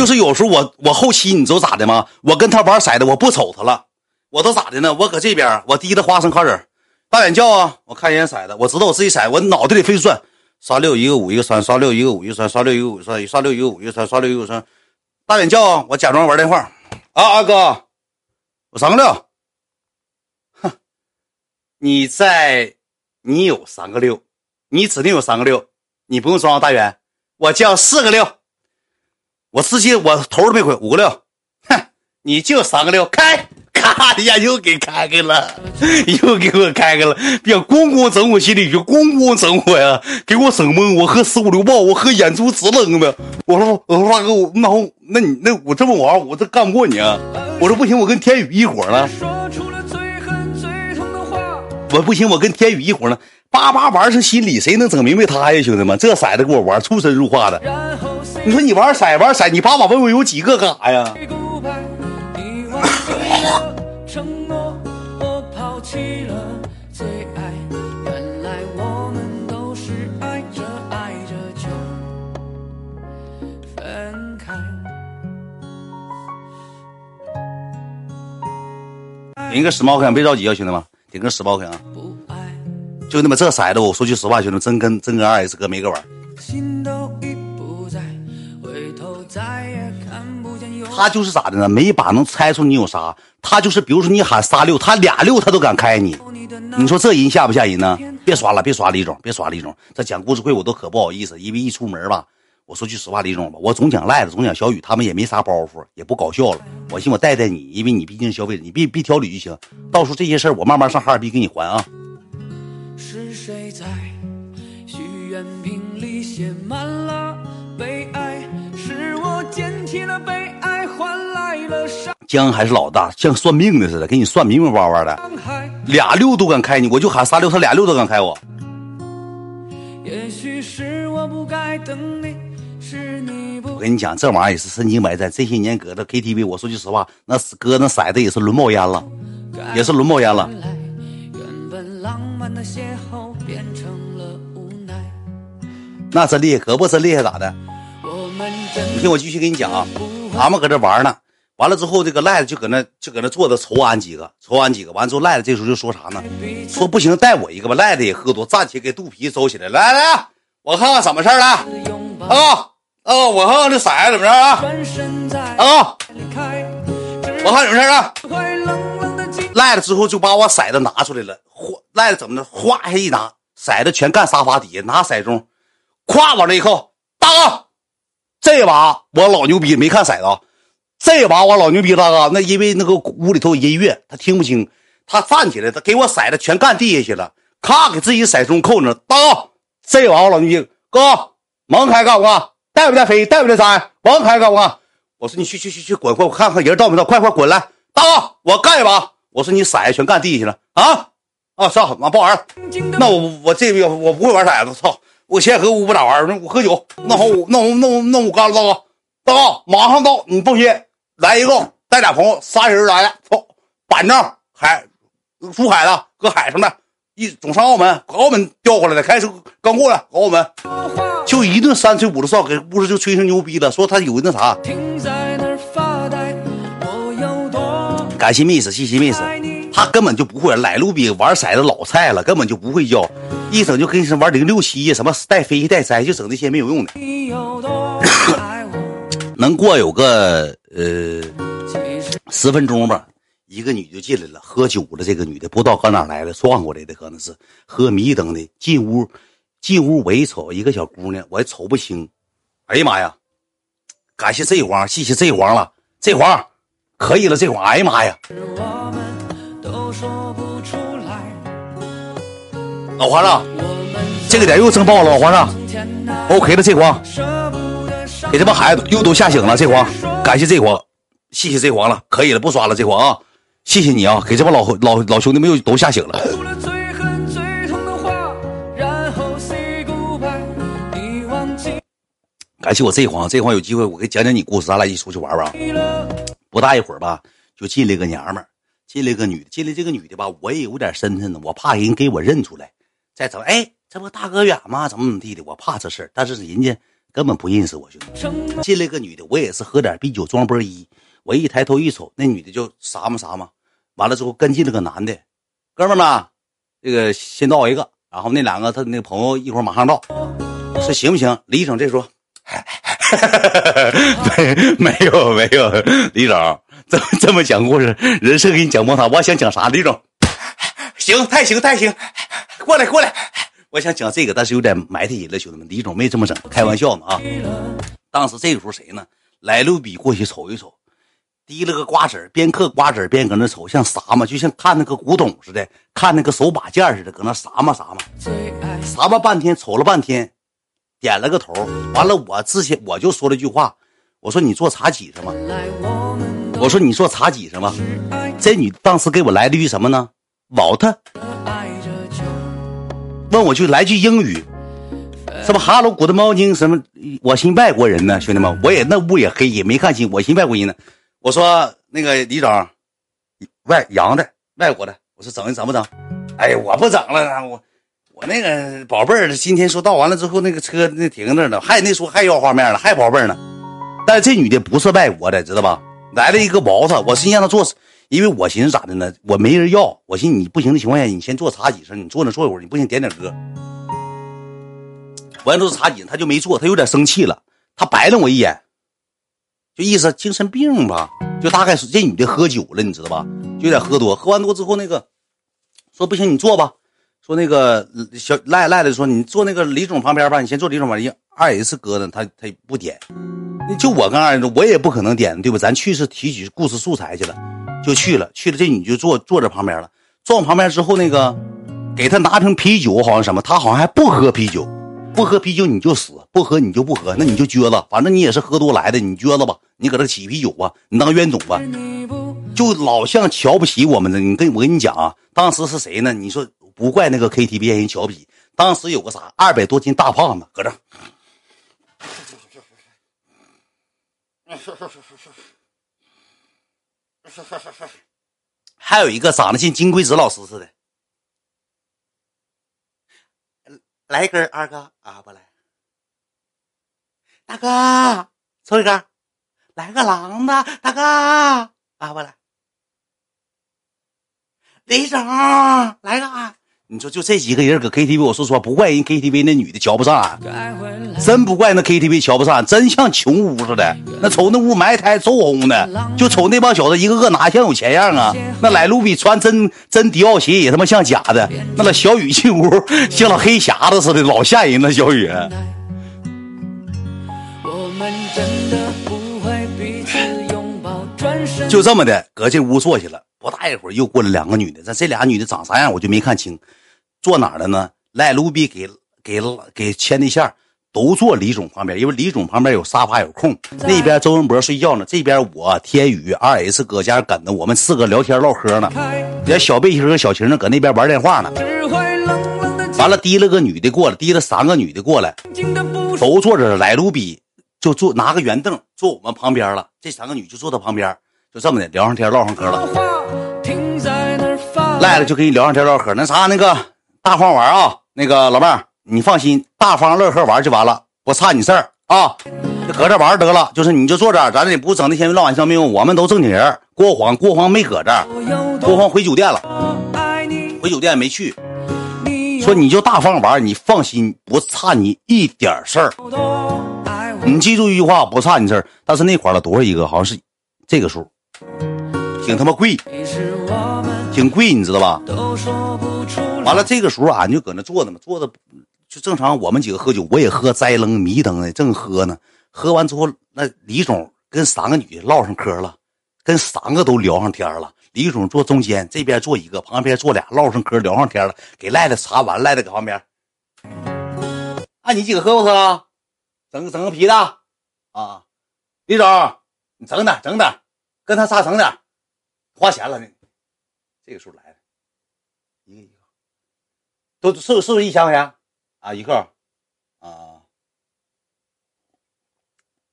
就是有时候我我后期你知道咋的吗？我跟他玩骰子，我不瞅他了，我都咋的呢？我搁这边，我提着花生开始大眼叫啊！我看一眼骰子，我知道我自己骰，我脑袋里飞算，刷六一个五一个三，刷六一个五一个三，刷六一个五三，刷六一个五一个三，刷六一个五三。大眼叫啊！我假装玩电话啊，阿哥，我三个六。哼，你在，你有三个六，你指定有三个六，你不用装大远，我叫四个六。我司机，我头都没回，五个六，哼，你就三个六，开，咔一下又给开开了，又给我开开了，别咣咣整我心里去，咣咣整我呀，给我整懵，我喝十五六爆，我喝眼珠直愣的，我说我说大哥，我那那你那我这么玩，我这干不过你啊，我说不行，我跟天宇一伙了，我不行，我跟天宇一伙呢，叭叭玩是心理，谁能整明白他呀，兄弟们，这色子给我玩出神入化的。你说你玩色玩色，你叭叭问我有几个干啥呀？顶个十毛克，别着急啊，兄弟们，点个十毛克啊！就那么这骰子，我说句实话，兄弟们，真跟真跟二 S 哥没个玩。他就是咋的呢？没把能猜出你有啥。他就是，比如说你喊仨六，他俩六他都敢开你。你说这人吓不吓人呢？别刷了，别刷李总，别刷李总。这讲故事会我都可不好意思，因为一出门吧，我说句实话，李总吧，我总讲赖子，总讲小雨，他们也没啥包袱，也不搞笑了。我寻我带带你，因为你毕竟消费者，你别别挑理就行。到时候这些事儿我慢慢上哈尔滨给你还啊。瓶里写满了悲哀？是我捡起了悲哀。换来了伤姜还是老大，像算命的似的，给你算明明白白的，俩六都敢开你，我就喊三六，他俩六都敢开我。我跟你讲，这玩意儿也是身经百战，这些年搁这 KTV，我说句实话，那搁那骰子也是轮冒烟了，也是轮冒烟了。那真厉害，可不真厉害咋的？你听我继续跟你讲啊，俺们搁这玩呢。完了之后，这个赖子就搁那就搁那坐着瞅俺几个，瞅俺几个。完了之后，赖子这时候就说啥呢？说不行，带我一个吧。赖子也喝多，站起来给肚皮收起来，来来，我看看怎么事儿了。啊啊，我看看这色怎么着啊？啊，我看怎么事啊？赖了之后就把我骰子拿出来了，赖了怎么的？哗一下一拿，骰子全干沙发底下，拿骰盅，咵往这一扣，大哥，这把我老牛逼，没看骰子，这把我老牛逼，大哥，那因为那个屋里头有音乐，他听不清，他站起来，他给我骰子全干地下去了，咔给自己骰盅扣着，大哥，这把我老牛逼，哥，王开干不干？带不带飞？带不带三？王开干不干？我说你去去去去滚，快我看看人到没到，快快滚来，大哥，我干一把。我说你骰子全干地下去了啊啊！操妈不玩了，那我我这个我不会玩骰子，操！我先和屋不咋玩，那我喝酒，那好我那我那我那我干了，大哥，大哥马上到，你放心，来一个带俩朋友，仨人来了，操！板正海出海了搁海上的，一总上澳门，搁澳门调回来的，开车刚过来，搁澳门就一顿三吹五的哨，给屋子就吹成牛逼了，说他有那啥。感谢 miss，谢谢 miss，他根本就不会来路比玩骰子老菜了，根本就不会叫，一整就跟什玩零六七呀，什么带飞带摘，就整那些没有用的。能过有个呃十分钟吧，一个女就进来了，喝酒了。这个女的不知道搁哪来的，撞过来的，可能是喝迷瞪的。进屋，进屋我一瞅，一个小姑娘，我还瞅不清。哎呀妈呀！感谢这黄，谢谢这黄了，这黄。可以了，这黄，哎呀妈呀！老皇上，这个点又挣爆了，老皇上，OK 了，这黄，给这帮孩子又都吓醒了，这黄，感谢这黄，谢谢这黄了，可以了，不刷了，这黄啊，谢谢你啊，给这帮老老老兄弟们又都吓醒了。感谢我这黄，这黄有机会我给讲讲你故事，咱俩一起出去玩玩。不大一会儿吧，就进来个娘们儿，进来个女的，进来这个女的吧，我也有点身份呢，我怕人给我认出来。再怎么，哎，这不大哥远吗？怎么怎么地的？我怕这事儿。但是人家根本不认识我，兄弟。进来个女的，我也是喝点啤酒装波一。我一抬头一瞅，那女的就啥嘛啥嘛。完了之后跟进了个男的，哥们儿们，这个先到一个，然后那两个他那朋友一会儿马上到，说行不行？李总这时候。没没有没有，李总这么这么讲故事，人设给你讲崩塌，我想讲啥？李总，行太行太行，过来过来，我想讲这个，但是有点埋汰人了，兄弟们，李总没这么整，开玩笑呢啊。当时这个时候谁呢？来路比过去瞅一瞅，提了个瓜子边嗑瓜子边搁那瞅，像啥嘛？就像看那个古董似的，看那个手把件似的，搁那啥嘛啥嘛，啥嘛半天，瞅了半天。点了个头，完了，我之前我就说了句话，我说你做茶几上吗？我说你做茶几上吗？这女当时给我来了一句什么呢？What？问我就来句英语，什么 Hello Good morning？什么？我寻外国人呢，兄弟们，我也那屋也黑，也没看清，我寻外国人呢。我说那个李总，外洋的，外国的。我说整整不整？哎呀，我不整了，我。我那个宝贝儿，今天说到完了之后，那个车那停那呢，还那说还要画面了，还宝贝儿呢。但是这女的不是外国的，知道吧？来了一个毛子，我寻思让她坐，因为我寻思咋的呢？我没人要，我寻思你不行的情况下，你先坐茶几上，你坐那坐一会儿，你不行点点歌。完都是茶几，他就没坐，他有点生气了，他白了我一眼，就意思精神病吧，就大概是这女的喝酒了，你知道吧？就有点喝多，喝完多之后那个说不行，你坐吧。说那个小赖赖的说，你坐那个李总旁边吧，你先坐李总旁边。二 S 哥呢，他他不点，就我跟二 S，我也不可能点，对吧？咱去是提取故事素材去了，就去了，去了这女就坐坐这旁边了。坐旁边之后，那个给他拿瓶啤酒，好像什么，他好像还不喝啤酒，不喝啤酒你就死，不喝你就不喝，那你就撅子，反正你也是喝多来的，你撅子吧，你搁这起啤酒吧，你当冤种吧，就老像瞧不起我们的。你跟我跟你讲啊，当时是谁呢？你说。不怪那个 KTV 人瞧不起，当时有个啥二百多斤大胖子搁这，还有一个长得像金龟子老师似的，来一根二哥啊不来，大哥抽一根，来个狼的大哥啊不来，雷总来个。你说就这几个人搁 KTV，我说实话不怪人 KTV 那女的瞧不上俺，真不怪那 KTV 瞧不上俺，真像穷屋似的。那瞅那屋埋汰臭烘的，就瞅那帮小子一个个哪像有钱样啊？那来路比穿真真迪奥鞋也他妈像假的。那老小雨进屋像老黑匣子似的，老吓人了。小雨，就这么的搁这屋坐下了。不大一会儿又过来两个女的，这这俩女的长啥样我就没看清。坐哪儿了呢？赖卢比给给给牵的线，都坐李总旁边，因为李总旁边有沙发有空。那边周文博睡觉呢，这边我天宇二 S 搁家跟着，我们四个聊天唠嗑呢。连小背心和小晴呢，搁那边玩电话呢。完了，提了个女的过来，提了三个女的过来，都坐着。赖卢比就坐拿个圆凳坐我们旁边了，这三个女就坐他旁边，就这么的聊上天唠上嗑了。赖了就跟你聊上天唠嗑，那啥那个。大方玩啊，那个老妹儿，你放心，大方乐呵玩就完了，不差你事儿啊，就搁这玩得了。就是你就坐这儿，咱也不整那些乱玩笑没用，我们都正经人。郭黄，郭黄没搁这儿，郭黄回酒店了，回酒店没去。说你就大方玩，你放心，不差你一点事儿。你记住一句话，不差你事儿。但是那块了多少一个？好像是这个数，挺他妈贵，挺贵，你知道吧？完了，这个时候俺就搁那坐着嘛，坐着就正常。我们几个喝酒，我也喝栽楞迷瞪的，正喝呢。喝完之后，那李总跟三个女的唠上嗑了，跟三个都聊上天了。李总坐中间，这边坐一个，旁边坐俩，唠上嗑聊上天了。给赖的茶完，赖的搁旁边。啊，你几个喝不喝？整整个啤的啊，李总，你整点整点，跟他仨整点，花钱了呢。这个时候来了，一个一个。都是是不是一千块钱啊一个啊？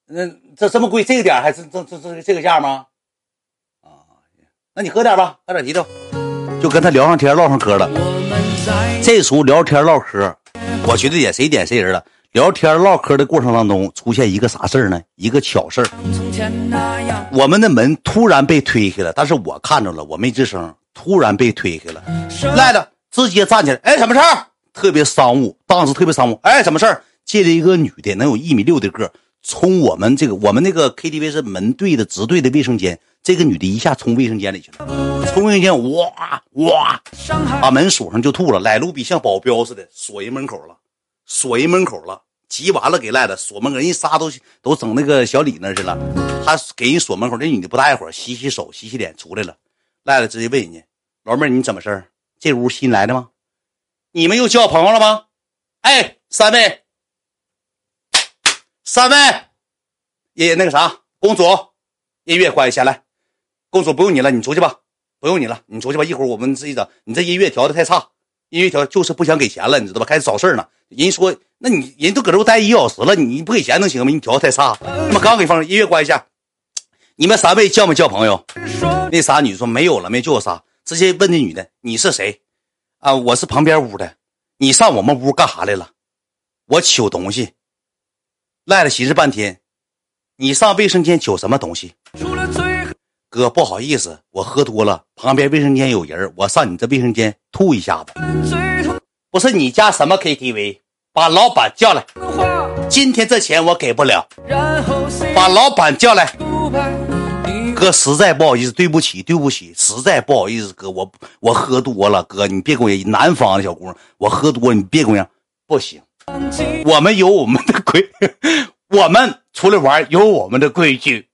那这这么贵，这个点还是这这这这个价吗？啊，那你喝点吧，喝点啤酒，就跟他聊上天唠上嗑了。这时候聊天唠嗑，我觉得也谁点谁人了。聊天唠嗑的过程当中，出现一个啥事儿呢？一个巧事儿。我们的门突然被推开了，但是我看着了，我没吱声。突然被推开了，赖的。直接站起来，哎，什么事儿？特别商务，当时特别商务。哎，什么事儿？进来一个女的，能有一米六的个，冲我们这个，我们那个 KTV 是门对的，直对的卫生间。这个女的一下冲卫生间里去了，冲卫生间，哇哇，把门锁上就吐了。来路比像保镖似的，锁人门口了，锁人门口了，急完了给赖的锁门口，人仨都都整那个小李那去了，他给人锁门口。这女的不大一会儿，洗洗手，洗洗脸出来了，赖了直接问人家老妹儿，你怎么事儿？这屋新来的吗？你们又交朋友了吗？哎，三位，三位，也那个啥，公主，音乐关一下来。公主不用你了，你出去吧，不用你了，你出去吧。一会儿我们自己整。你这音乐调的太差，音乐调就是不想给钱了，你知道吧？开始找事儿呢。人说，那你人都搁这待一个小时了，你不给钱能行吗？你调的太差。他妈刚给放音乐关一下。你们三位交没交朋友？那仨女说没有了，没叫我仨。直接问那女的：“你是谁？啊，我是旁边屋的。你上我们屋干啥来了？我取东西。赖了寻思半天，你上卫生间取什么东西？哥，不好意思，我喝多了，旁边卫生间有人，我上你这卫生间吐一下子。不是你家什么 KTV？把老板叫来。今天这钱我给不了，把老板叫来。”哥，实在不好意思，对不起，对不起，实在不好意思，哥，我我喝多了，哥，你别跟我南方的小姑娘，我喝多，你别跟我不行，我们有我们的规，我们出来玩有我们的规矩，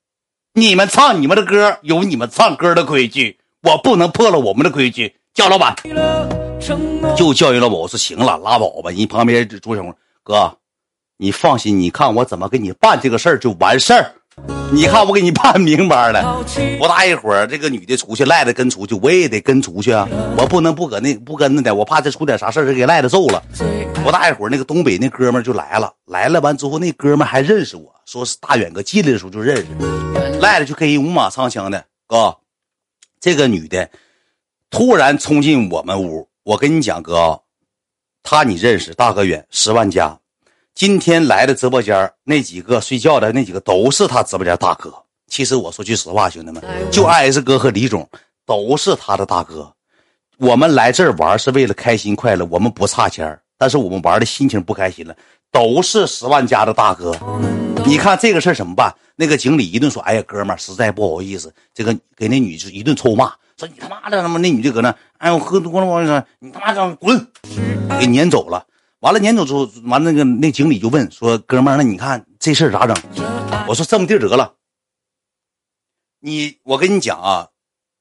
你们唱你们的歌有你们唱歌的规矩，我不能破了我们的规矩。叫老板，就叫人老板，我说行了，拉倒吧。人旁边朱小红，哥，你放心，你看我怎么给你办这个事儿就完事儿。你看我给你办明白了，不大一会儿，这个女的出去，赖的跟出去，我也得跟出去啊！我不能不搁那不跟着的，我怕再出点啥事儿，给赖的揍了。不大一会儿，那个东北那哥们就来了，来了完之后，那哥们还认识我，说是大远哥进来的时候就认识，赖了就可以五马长枪的哥。这个女的突然冲进我们屋，我跟你讲哥，她你认识大哥远十万加。今天来的直播间那几个睡觉的那几个都是他直播间大哥。其实我说句实话，兄弟们，就 S 哥和李总都是他的大哥。我们来这儿玩是为了开心快乐，我们不差钱但是我们玩的心情不开心了，都是十万加的大哥。你看这个事儿怎么办？那个经理一顿说：“哎呀，哥们儿，实在不好意思，这个给那女就一顿臭骂，说你他妈的他妈那女的搁那，哎我喝多了，我跟你说你他妈的滚，给撵走了。完了撵走之后，完那个那经理就问说：哥们儿，那你看这事儿咋整？我说这么地得了，你我跟你讲啊，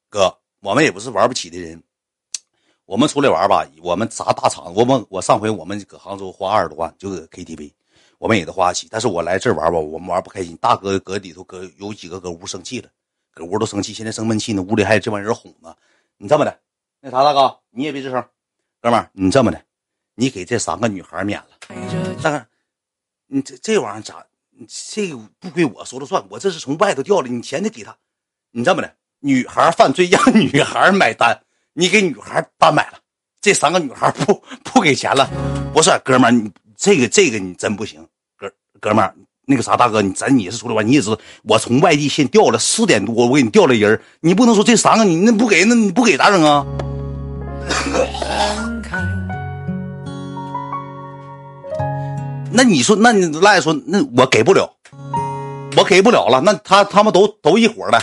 哥，我们也不是玩不起的人。”我们出来玩吧，我们砸大场。我们我上回我们搁杭州花二十多万就搁 KTV，我们也得花得起。但是我来这玩吧，我们玩不开心。大哥搁里头搁有几个搁屋生气了，搁屋都生气，现在生闷气呢。屋里还有这帮人哄呢。你这么的，那啥，大哥你也别吱声，哥们儿，你这么的，你给这三个女孩免了。大哥，你这这玩意儿咋？这个不归我说了算，我这是从外头调的，你钱得给他。你这么的，女孩犯罪让女孩买单。你给女孩单买了，这三个女孩不不给钱了，不是哥们儿，你这个这个你真不行，哥哥们儿，那个啥大哥，你咱你是出来玩，你也知道，我从外地现调了四点多，我给你调了人，你不能说这三个你那不给，那你不给咋整啊？那你说，那你赖说，那我给不了，我给不了了，那他他们都都一伙的，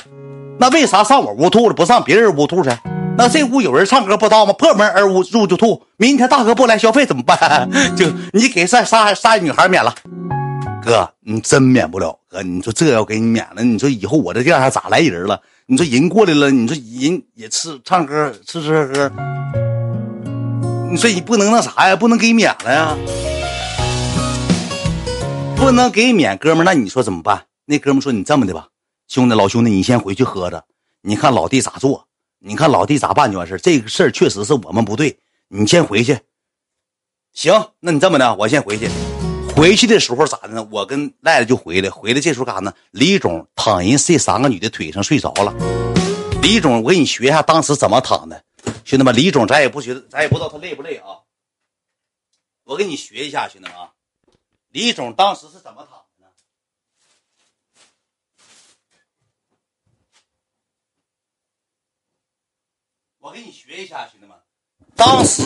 那为啥上我屋吐了，不上别人屋吐去？那这屋有人唱歌不知道吗？破门而入入就吐。明天大哥不来消费怎么办？就你给仨仨仨女孩免了，哥，你真免不了。哥，你说这要给你免了，你说以后我这店还咋来人了？你说人过来了，你说人也吃唱歌吃吃喝喝，你说你不能那啥呀？不能给免了呀？不能给免，哥们，那你说怎么办？那哥们说你这么的吧，兄弟，老兄弟，你先回去喝着，你看老弟咋做。你看老弟咋办就完事这个事儿确实是我们不对，你先回去。行，那你这么的，我先回去。回去的时候咋的呢？我跟赖赖就回来，回来这时候干啥呢？李总躺人这三个女的腿上睡着了。李总，我给你学一下当时怎么躺的，兄弟们。李总，咱也不觉得，咱也不知道他累不累啊。我给你学一下，兄弟们啊。李总当时是怎么躺？我给你学一下，兄弟们，当时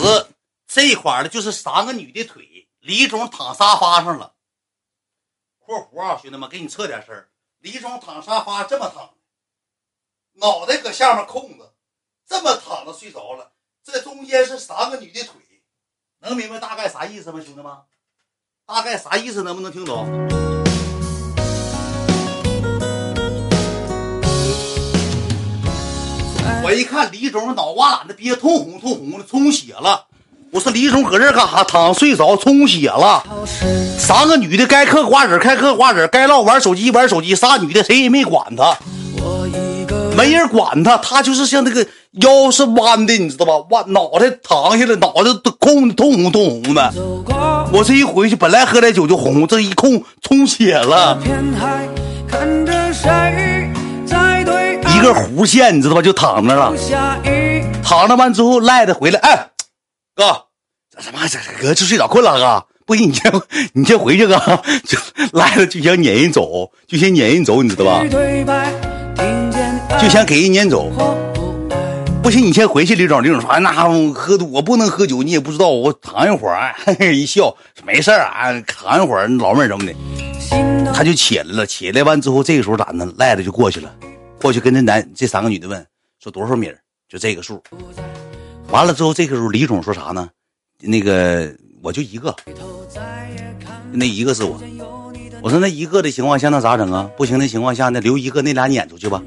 这一块儿的就是三个女的腿，李总躺沙发上了。括弧啊，兄弟们，给你测点事儿李总躺沙发这么躺，脑袋搁下面空着，这么躺着睡着了。这中间是三个女的腿，能明白大概啥意思吗，兄弟们？大概啥意思？能不能听懂？一看李总脑瓜懒子憋通红通红的，充血了。我说李总搁这干啥？躺睡着，充血了。三个女的该嗑瓜子开嗑瓜子，该唠玩手机玩手机。仨女的谁也没管他，没人管他，他就是像那个腰是弯的，你知道吧？弯脑袋躺下来，脑袋都空的通红通红的。我这一回去，本来喝点酒就红，这一空充血了。个弧线，你知道吧？就躺那了，躺那完之后，赖的回来，哎，哥，这他妈这哥就睡着困了，哥，不行，你先你先回去，哥，就赖的就想撵人走，就想撵人走，你知道吧？就想给人撵走，不行，你先回去。李总，李总说，哎，那喝多我不能喝酒，你也不知道，我躺一会儿，一笑，没事啊，躺一会儿，老妹儿怎么的？他就起来了，起来完之后，这个时候咋呢？赖的就过去了。过去跟那男这三个女的问说多少米就这个数。完了之后，这个时候李总说啥呢？那个我就一个，那一个是我。我说那一个的情况下那咋整啊？不行的情况下那留一个，那俩撵出去吧。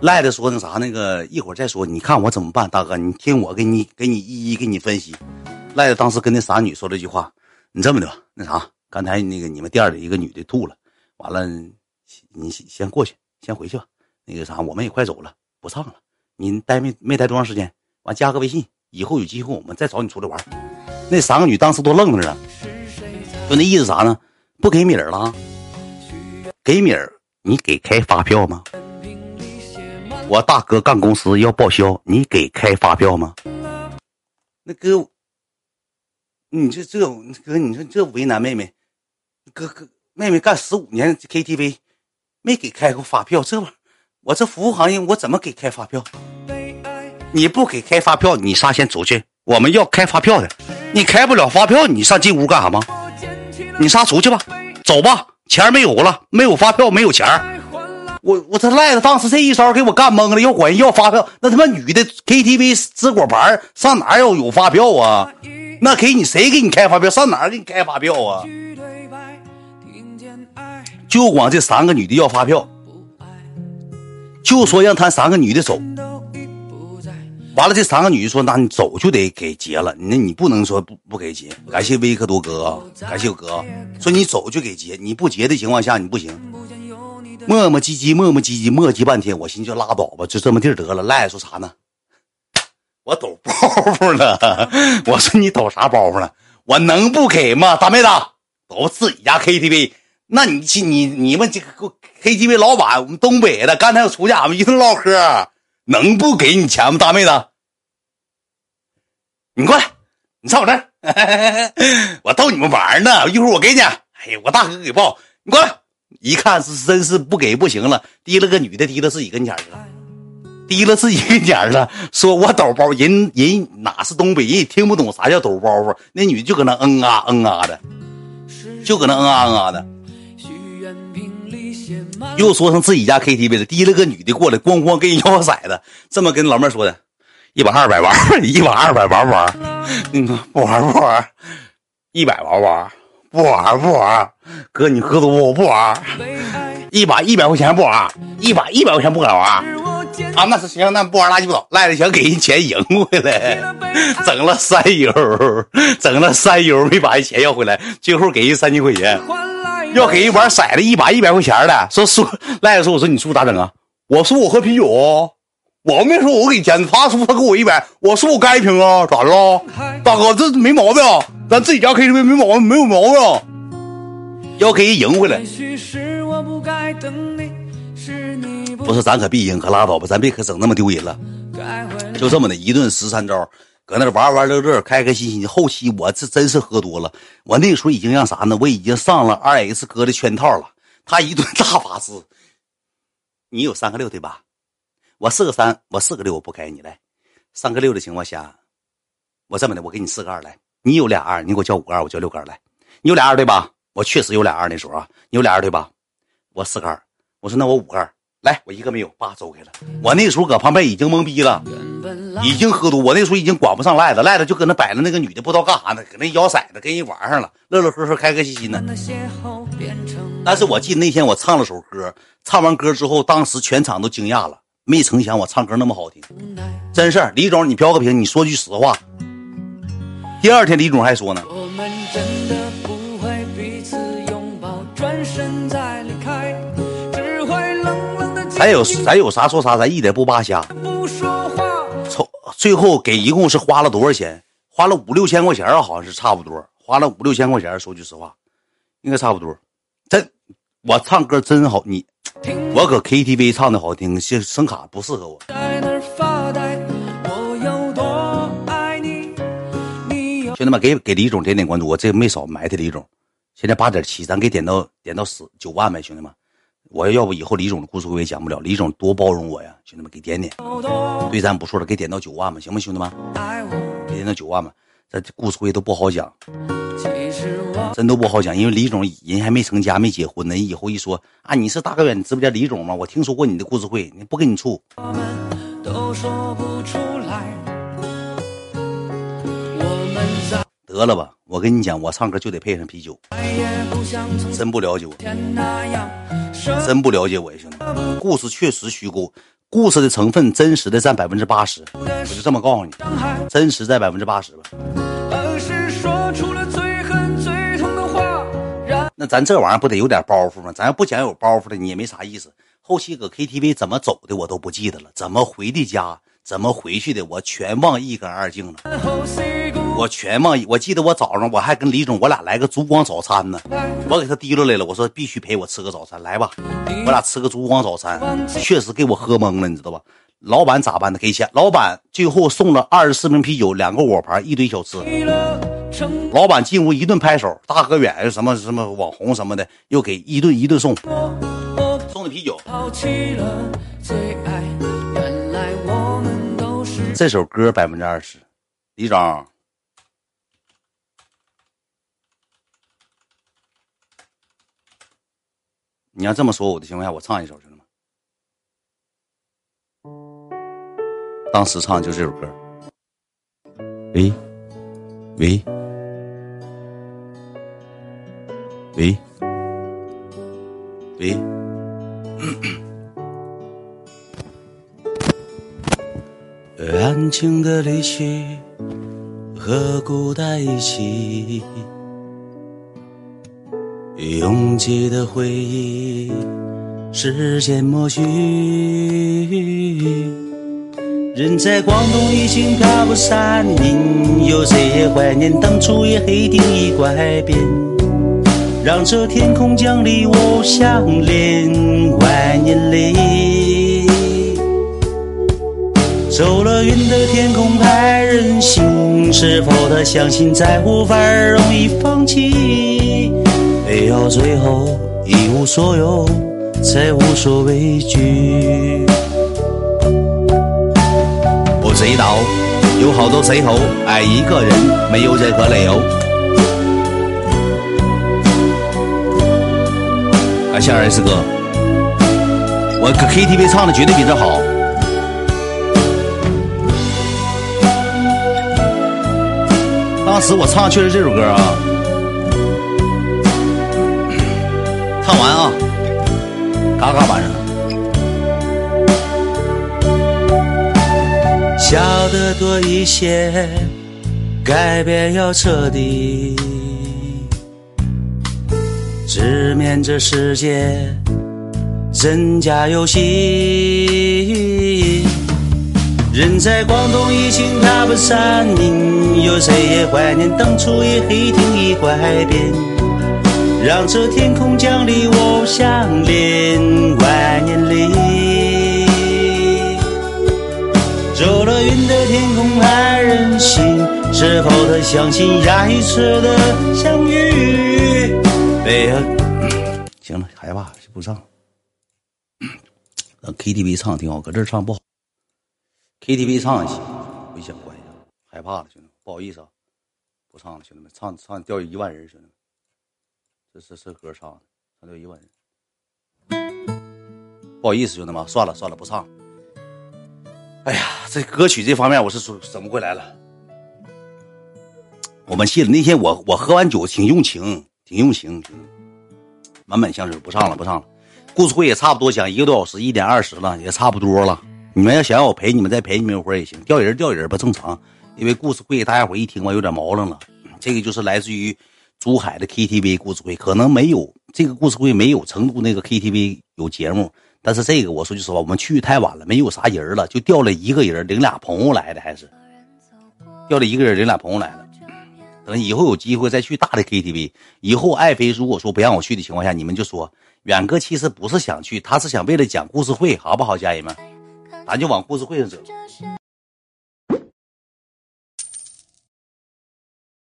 赖的说那啥那个一会儿再说，你看我怎么办？大哥，你听我给你给你一一给你分析。赖的当时跟那傻女说了句话：“你这么的吧，那啥，刚才那个你们店里一个女的吐了，完了你先过去，先回去吧。”那个啥，我们也快走了，不唱了。你待没没待多长时间？完加个微信，以后有机会我们再找你出来玩。那三个女当时都愣着了，就那意思啥呢？不给米儿了？给米儿，你给开发票吗？我大哥干公司要报销，你给开发票吗？那哥，你这这哥，你说这为难妹妹？哥哥，妹妹干十五年 KTV，没给开过发票，这玩意儿。我这服务行业，我怎么给开发票？你不给开发票，你仨先出去。我们要开发票的，你开不了发票，你上进屋干啥吗？你仨出去吧，走吧，钱没有了，没有发票，没有钱我我这赖子当时这一招给我干懵了，要管人要发票，那他妈女的 KTV 支果盘上哪要有发票啊？那给你谁给你开发票？上哪给你开发票啊？就光这三个女的要发票，就说让他三个女的走。完了，这三个女的说：“那你走就得给结了，那你不能说不不给结。”感谢威克多哥，感谢我哥说你走就给结，你不结的情况下你不行。磨磨唧唧，磨磨唧唧，磨叽半天，我寻思就拉倒吧，就这么地得了。赖说啥呢？我抖包袱了。我说你抖啥包袱了？我能不给吗？大妹子，都自己家 KTV，那你去你你们这个 KTV 老板，我们东北的，刚才我出去俺们一顿唠嗑，能不给你钱吗？大妹子，你过来，你上我这儿，我逗你们玩呢。一会儿我给你。哎呀，我大哥给报，你过来。一看是真是不给不行了，提了个女的提到自己跟前去了，提了自己跟前了，说我抖包，人人哪是东北人，听不懂啥叫抖包袱。那女的就搁那嗯啊嗯啊的，就搁那嗯啊嗯啊的，又说成自己家 KTV 了，提了个女的过来，咣咣给人摇骰子，这么跟老妹说的，一把二百玩，一把二百玩不玩？嗯，不玩不玩，一百玩不玩？不玩不玩，哥你喝多我不玩，一把一百块钱不玩，一把一百块钱不敢玩啊！那是行，那不玩垃圾不倒，赖着想给人钱赢回来，整了三油，整了三油没把人钱要回来，最后给人三千块钱，要给一玩骰子一把一百块钱的，说输赖着说我说你输咋整啊？我输我喝啤酒，我没说我给钱，他输他给我一百，我输我干一瓶啊，咋的了？大哥这没毛病。咱自己家 KTV 没毛病，没有毛病，要给人赢回来。不是，咱可必赢，可拉倒吧，咱别可整那么丢人了。就这么的一顿十三招，搁那玩玩乐乐，开开心心。后期我是真是喝多了，我那个时候已经让啥呢？我已经上了二 S 哥的圈套了。他一顿大法师，你有三个六对吧？我四个三，我四个六，我不开你来。三个六的情况下，我这么的，我给你四个二来。你有俩二，你给我叫五个二，我叫六个二来。你有俩二对吧？我确实有俩二那时候啊，你有俩二对吧？我四个二，我说那我五个二来，我一个没有，爸走开了。我那时候搁旁边已经懵逼了，已经喝多，我那时候已经管不上赖子，赖子就搁那摆着那个女的不知道干啥呢，搁那摇骰子跟人玩上了，乐乐呵呵，开开心心的。但是我记得那天我唱了首歌，唱完歌之后，当时全场都惊讶了，没成想我唱歌那么好听，真是。李总，你飘个屏，你说句实话。第二天，李总还说呢。我们真的不咱有咱有啥说啥，咱一点不扒瞎。从最后给一共是花了多少钱？花了五六千块钱啊，好像是差不多，花了五六千块钱。说句实话，应该差不多。真，我唱歌真好，你我搁 KTV 唱的好听，声声卡不适合我。兄弟们，给给李总点点关注，我这没少埋汰李总。现在八点七，咱给点到点到十九万呗，兄弟们。我要不以后李总的故事会也讲不了，李总多包容我呀，兄弟们给点点，对咱不错了，给点到九万吧，行吗，兄弟们？给点到九万吧，这故事会都不好讲，真都不好讲，因为李总人还没成家，没结婚呢。以后一说啊，你是大哥远直播间李总吗？我听说过你的故事会，你不跟你处。得了吧，我跟你讲，我唱歌就得配上啤酒。真不了解我，真不了解我呀，兄弟。故事确实虚构，故事的成分真实的占百分之八十，我就这么告诉你，真实在百分之八十吧。那咱这玩意儿不得有点包袱吗？咱要不讲有包袱的，你也没啥意思。后期搁 KTV 怎么走的，我都不记得了。怎么回的家？怎么回去的？我全忘一干二净了。我全忘，我记得我早上我还跟李总，我俩来个烛光早餐呢。我给他提溜来了，我说必须陪我吃个早餐，来吧，我俩吃个烛光早餐。确实给我喝懵了，你知道吧？老板咋办的？给钱。老板最后送了二十四瓶啤酒，两个果盘，一堆小吃。老板进屋一顿拍手，大河远什么什么网红什么的，又给一顿一顿送，送的啤酒。这首歌百分之二十，李总，你要这么说我的情况下，我唱一首兄弟们。当时唱就这首歌。喂，喂，喂，喂。安静的离去，和孤单一起？拥挤的回忆，时间抹去。人在广东已经飘过山岭，有谁也怀念当初也黑顶一块边，让这天空将你我相连万年里。走了云的天空太任性，是否他相信在乎反而容易放弃？非要最后一无所有，才无所畏惧。我知道有好多时候爱一个人没有任何理由。感谢二 S 哥，我 KTV 唱的绝对比这好。当时我唱的确实这首歌啊，嘎嘎晚上。笑得多一些，改变要彻底，直面这世界，真假游戏。人在广东已经踏遍山岭，有谁也怀念当初也黑顶一块边，让这天空奖励我相连万年里。走了云的天空还任性，是否他相信下一次的相遇？哎呀，行了，害怕不唱。让 KTV 唱挺好，搁这唱不好。KTV 唱一起，危险关系，害怕了，兄弟们，不好意思啊，不唱了，兄弟们，唱唱掉一万人，兄弟们，这这这歌唱，唱掉一万人，不好意思，兄弟们，算了算了，不唱。哎呀，这歌曲这方面我是说整不回来了。我们信了，那天我我喝完酒挺用情，挺用情，满满香水，不唱了，不唱了。故事会也差不多讲一个多小时，一点二十了，也差不多了。你们要想要我陪你们，再陪你们一会儿也行，掉人掉人吧，正常。因为故事会，大家伙一听吧有点毛愣了。这个就是来自于珠海的 KTV 故事会，可能没有这个故事会没有成都那个 KTV 有节目，但是这个我说句实话，我们去太晚了，没有啥人了，就掉了一个人，领俩朋友来的，还是掉了一个人，领俩朋友来的。等以后有机会再去大的 KTV，以后爱妃如果说不让我去的情况下，你们就说远哥其实不是想去，他是想为了讲故事会，好不好，家人们？咱就往故事会上走，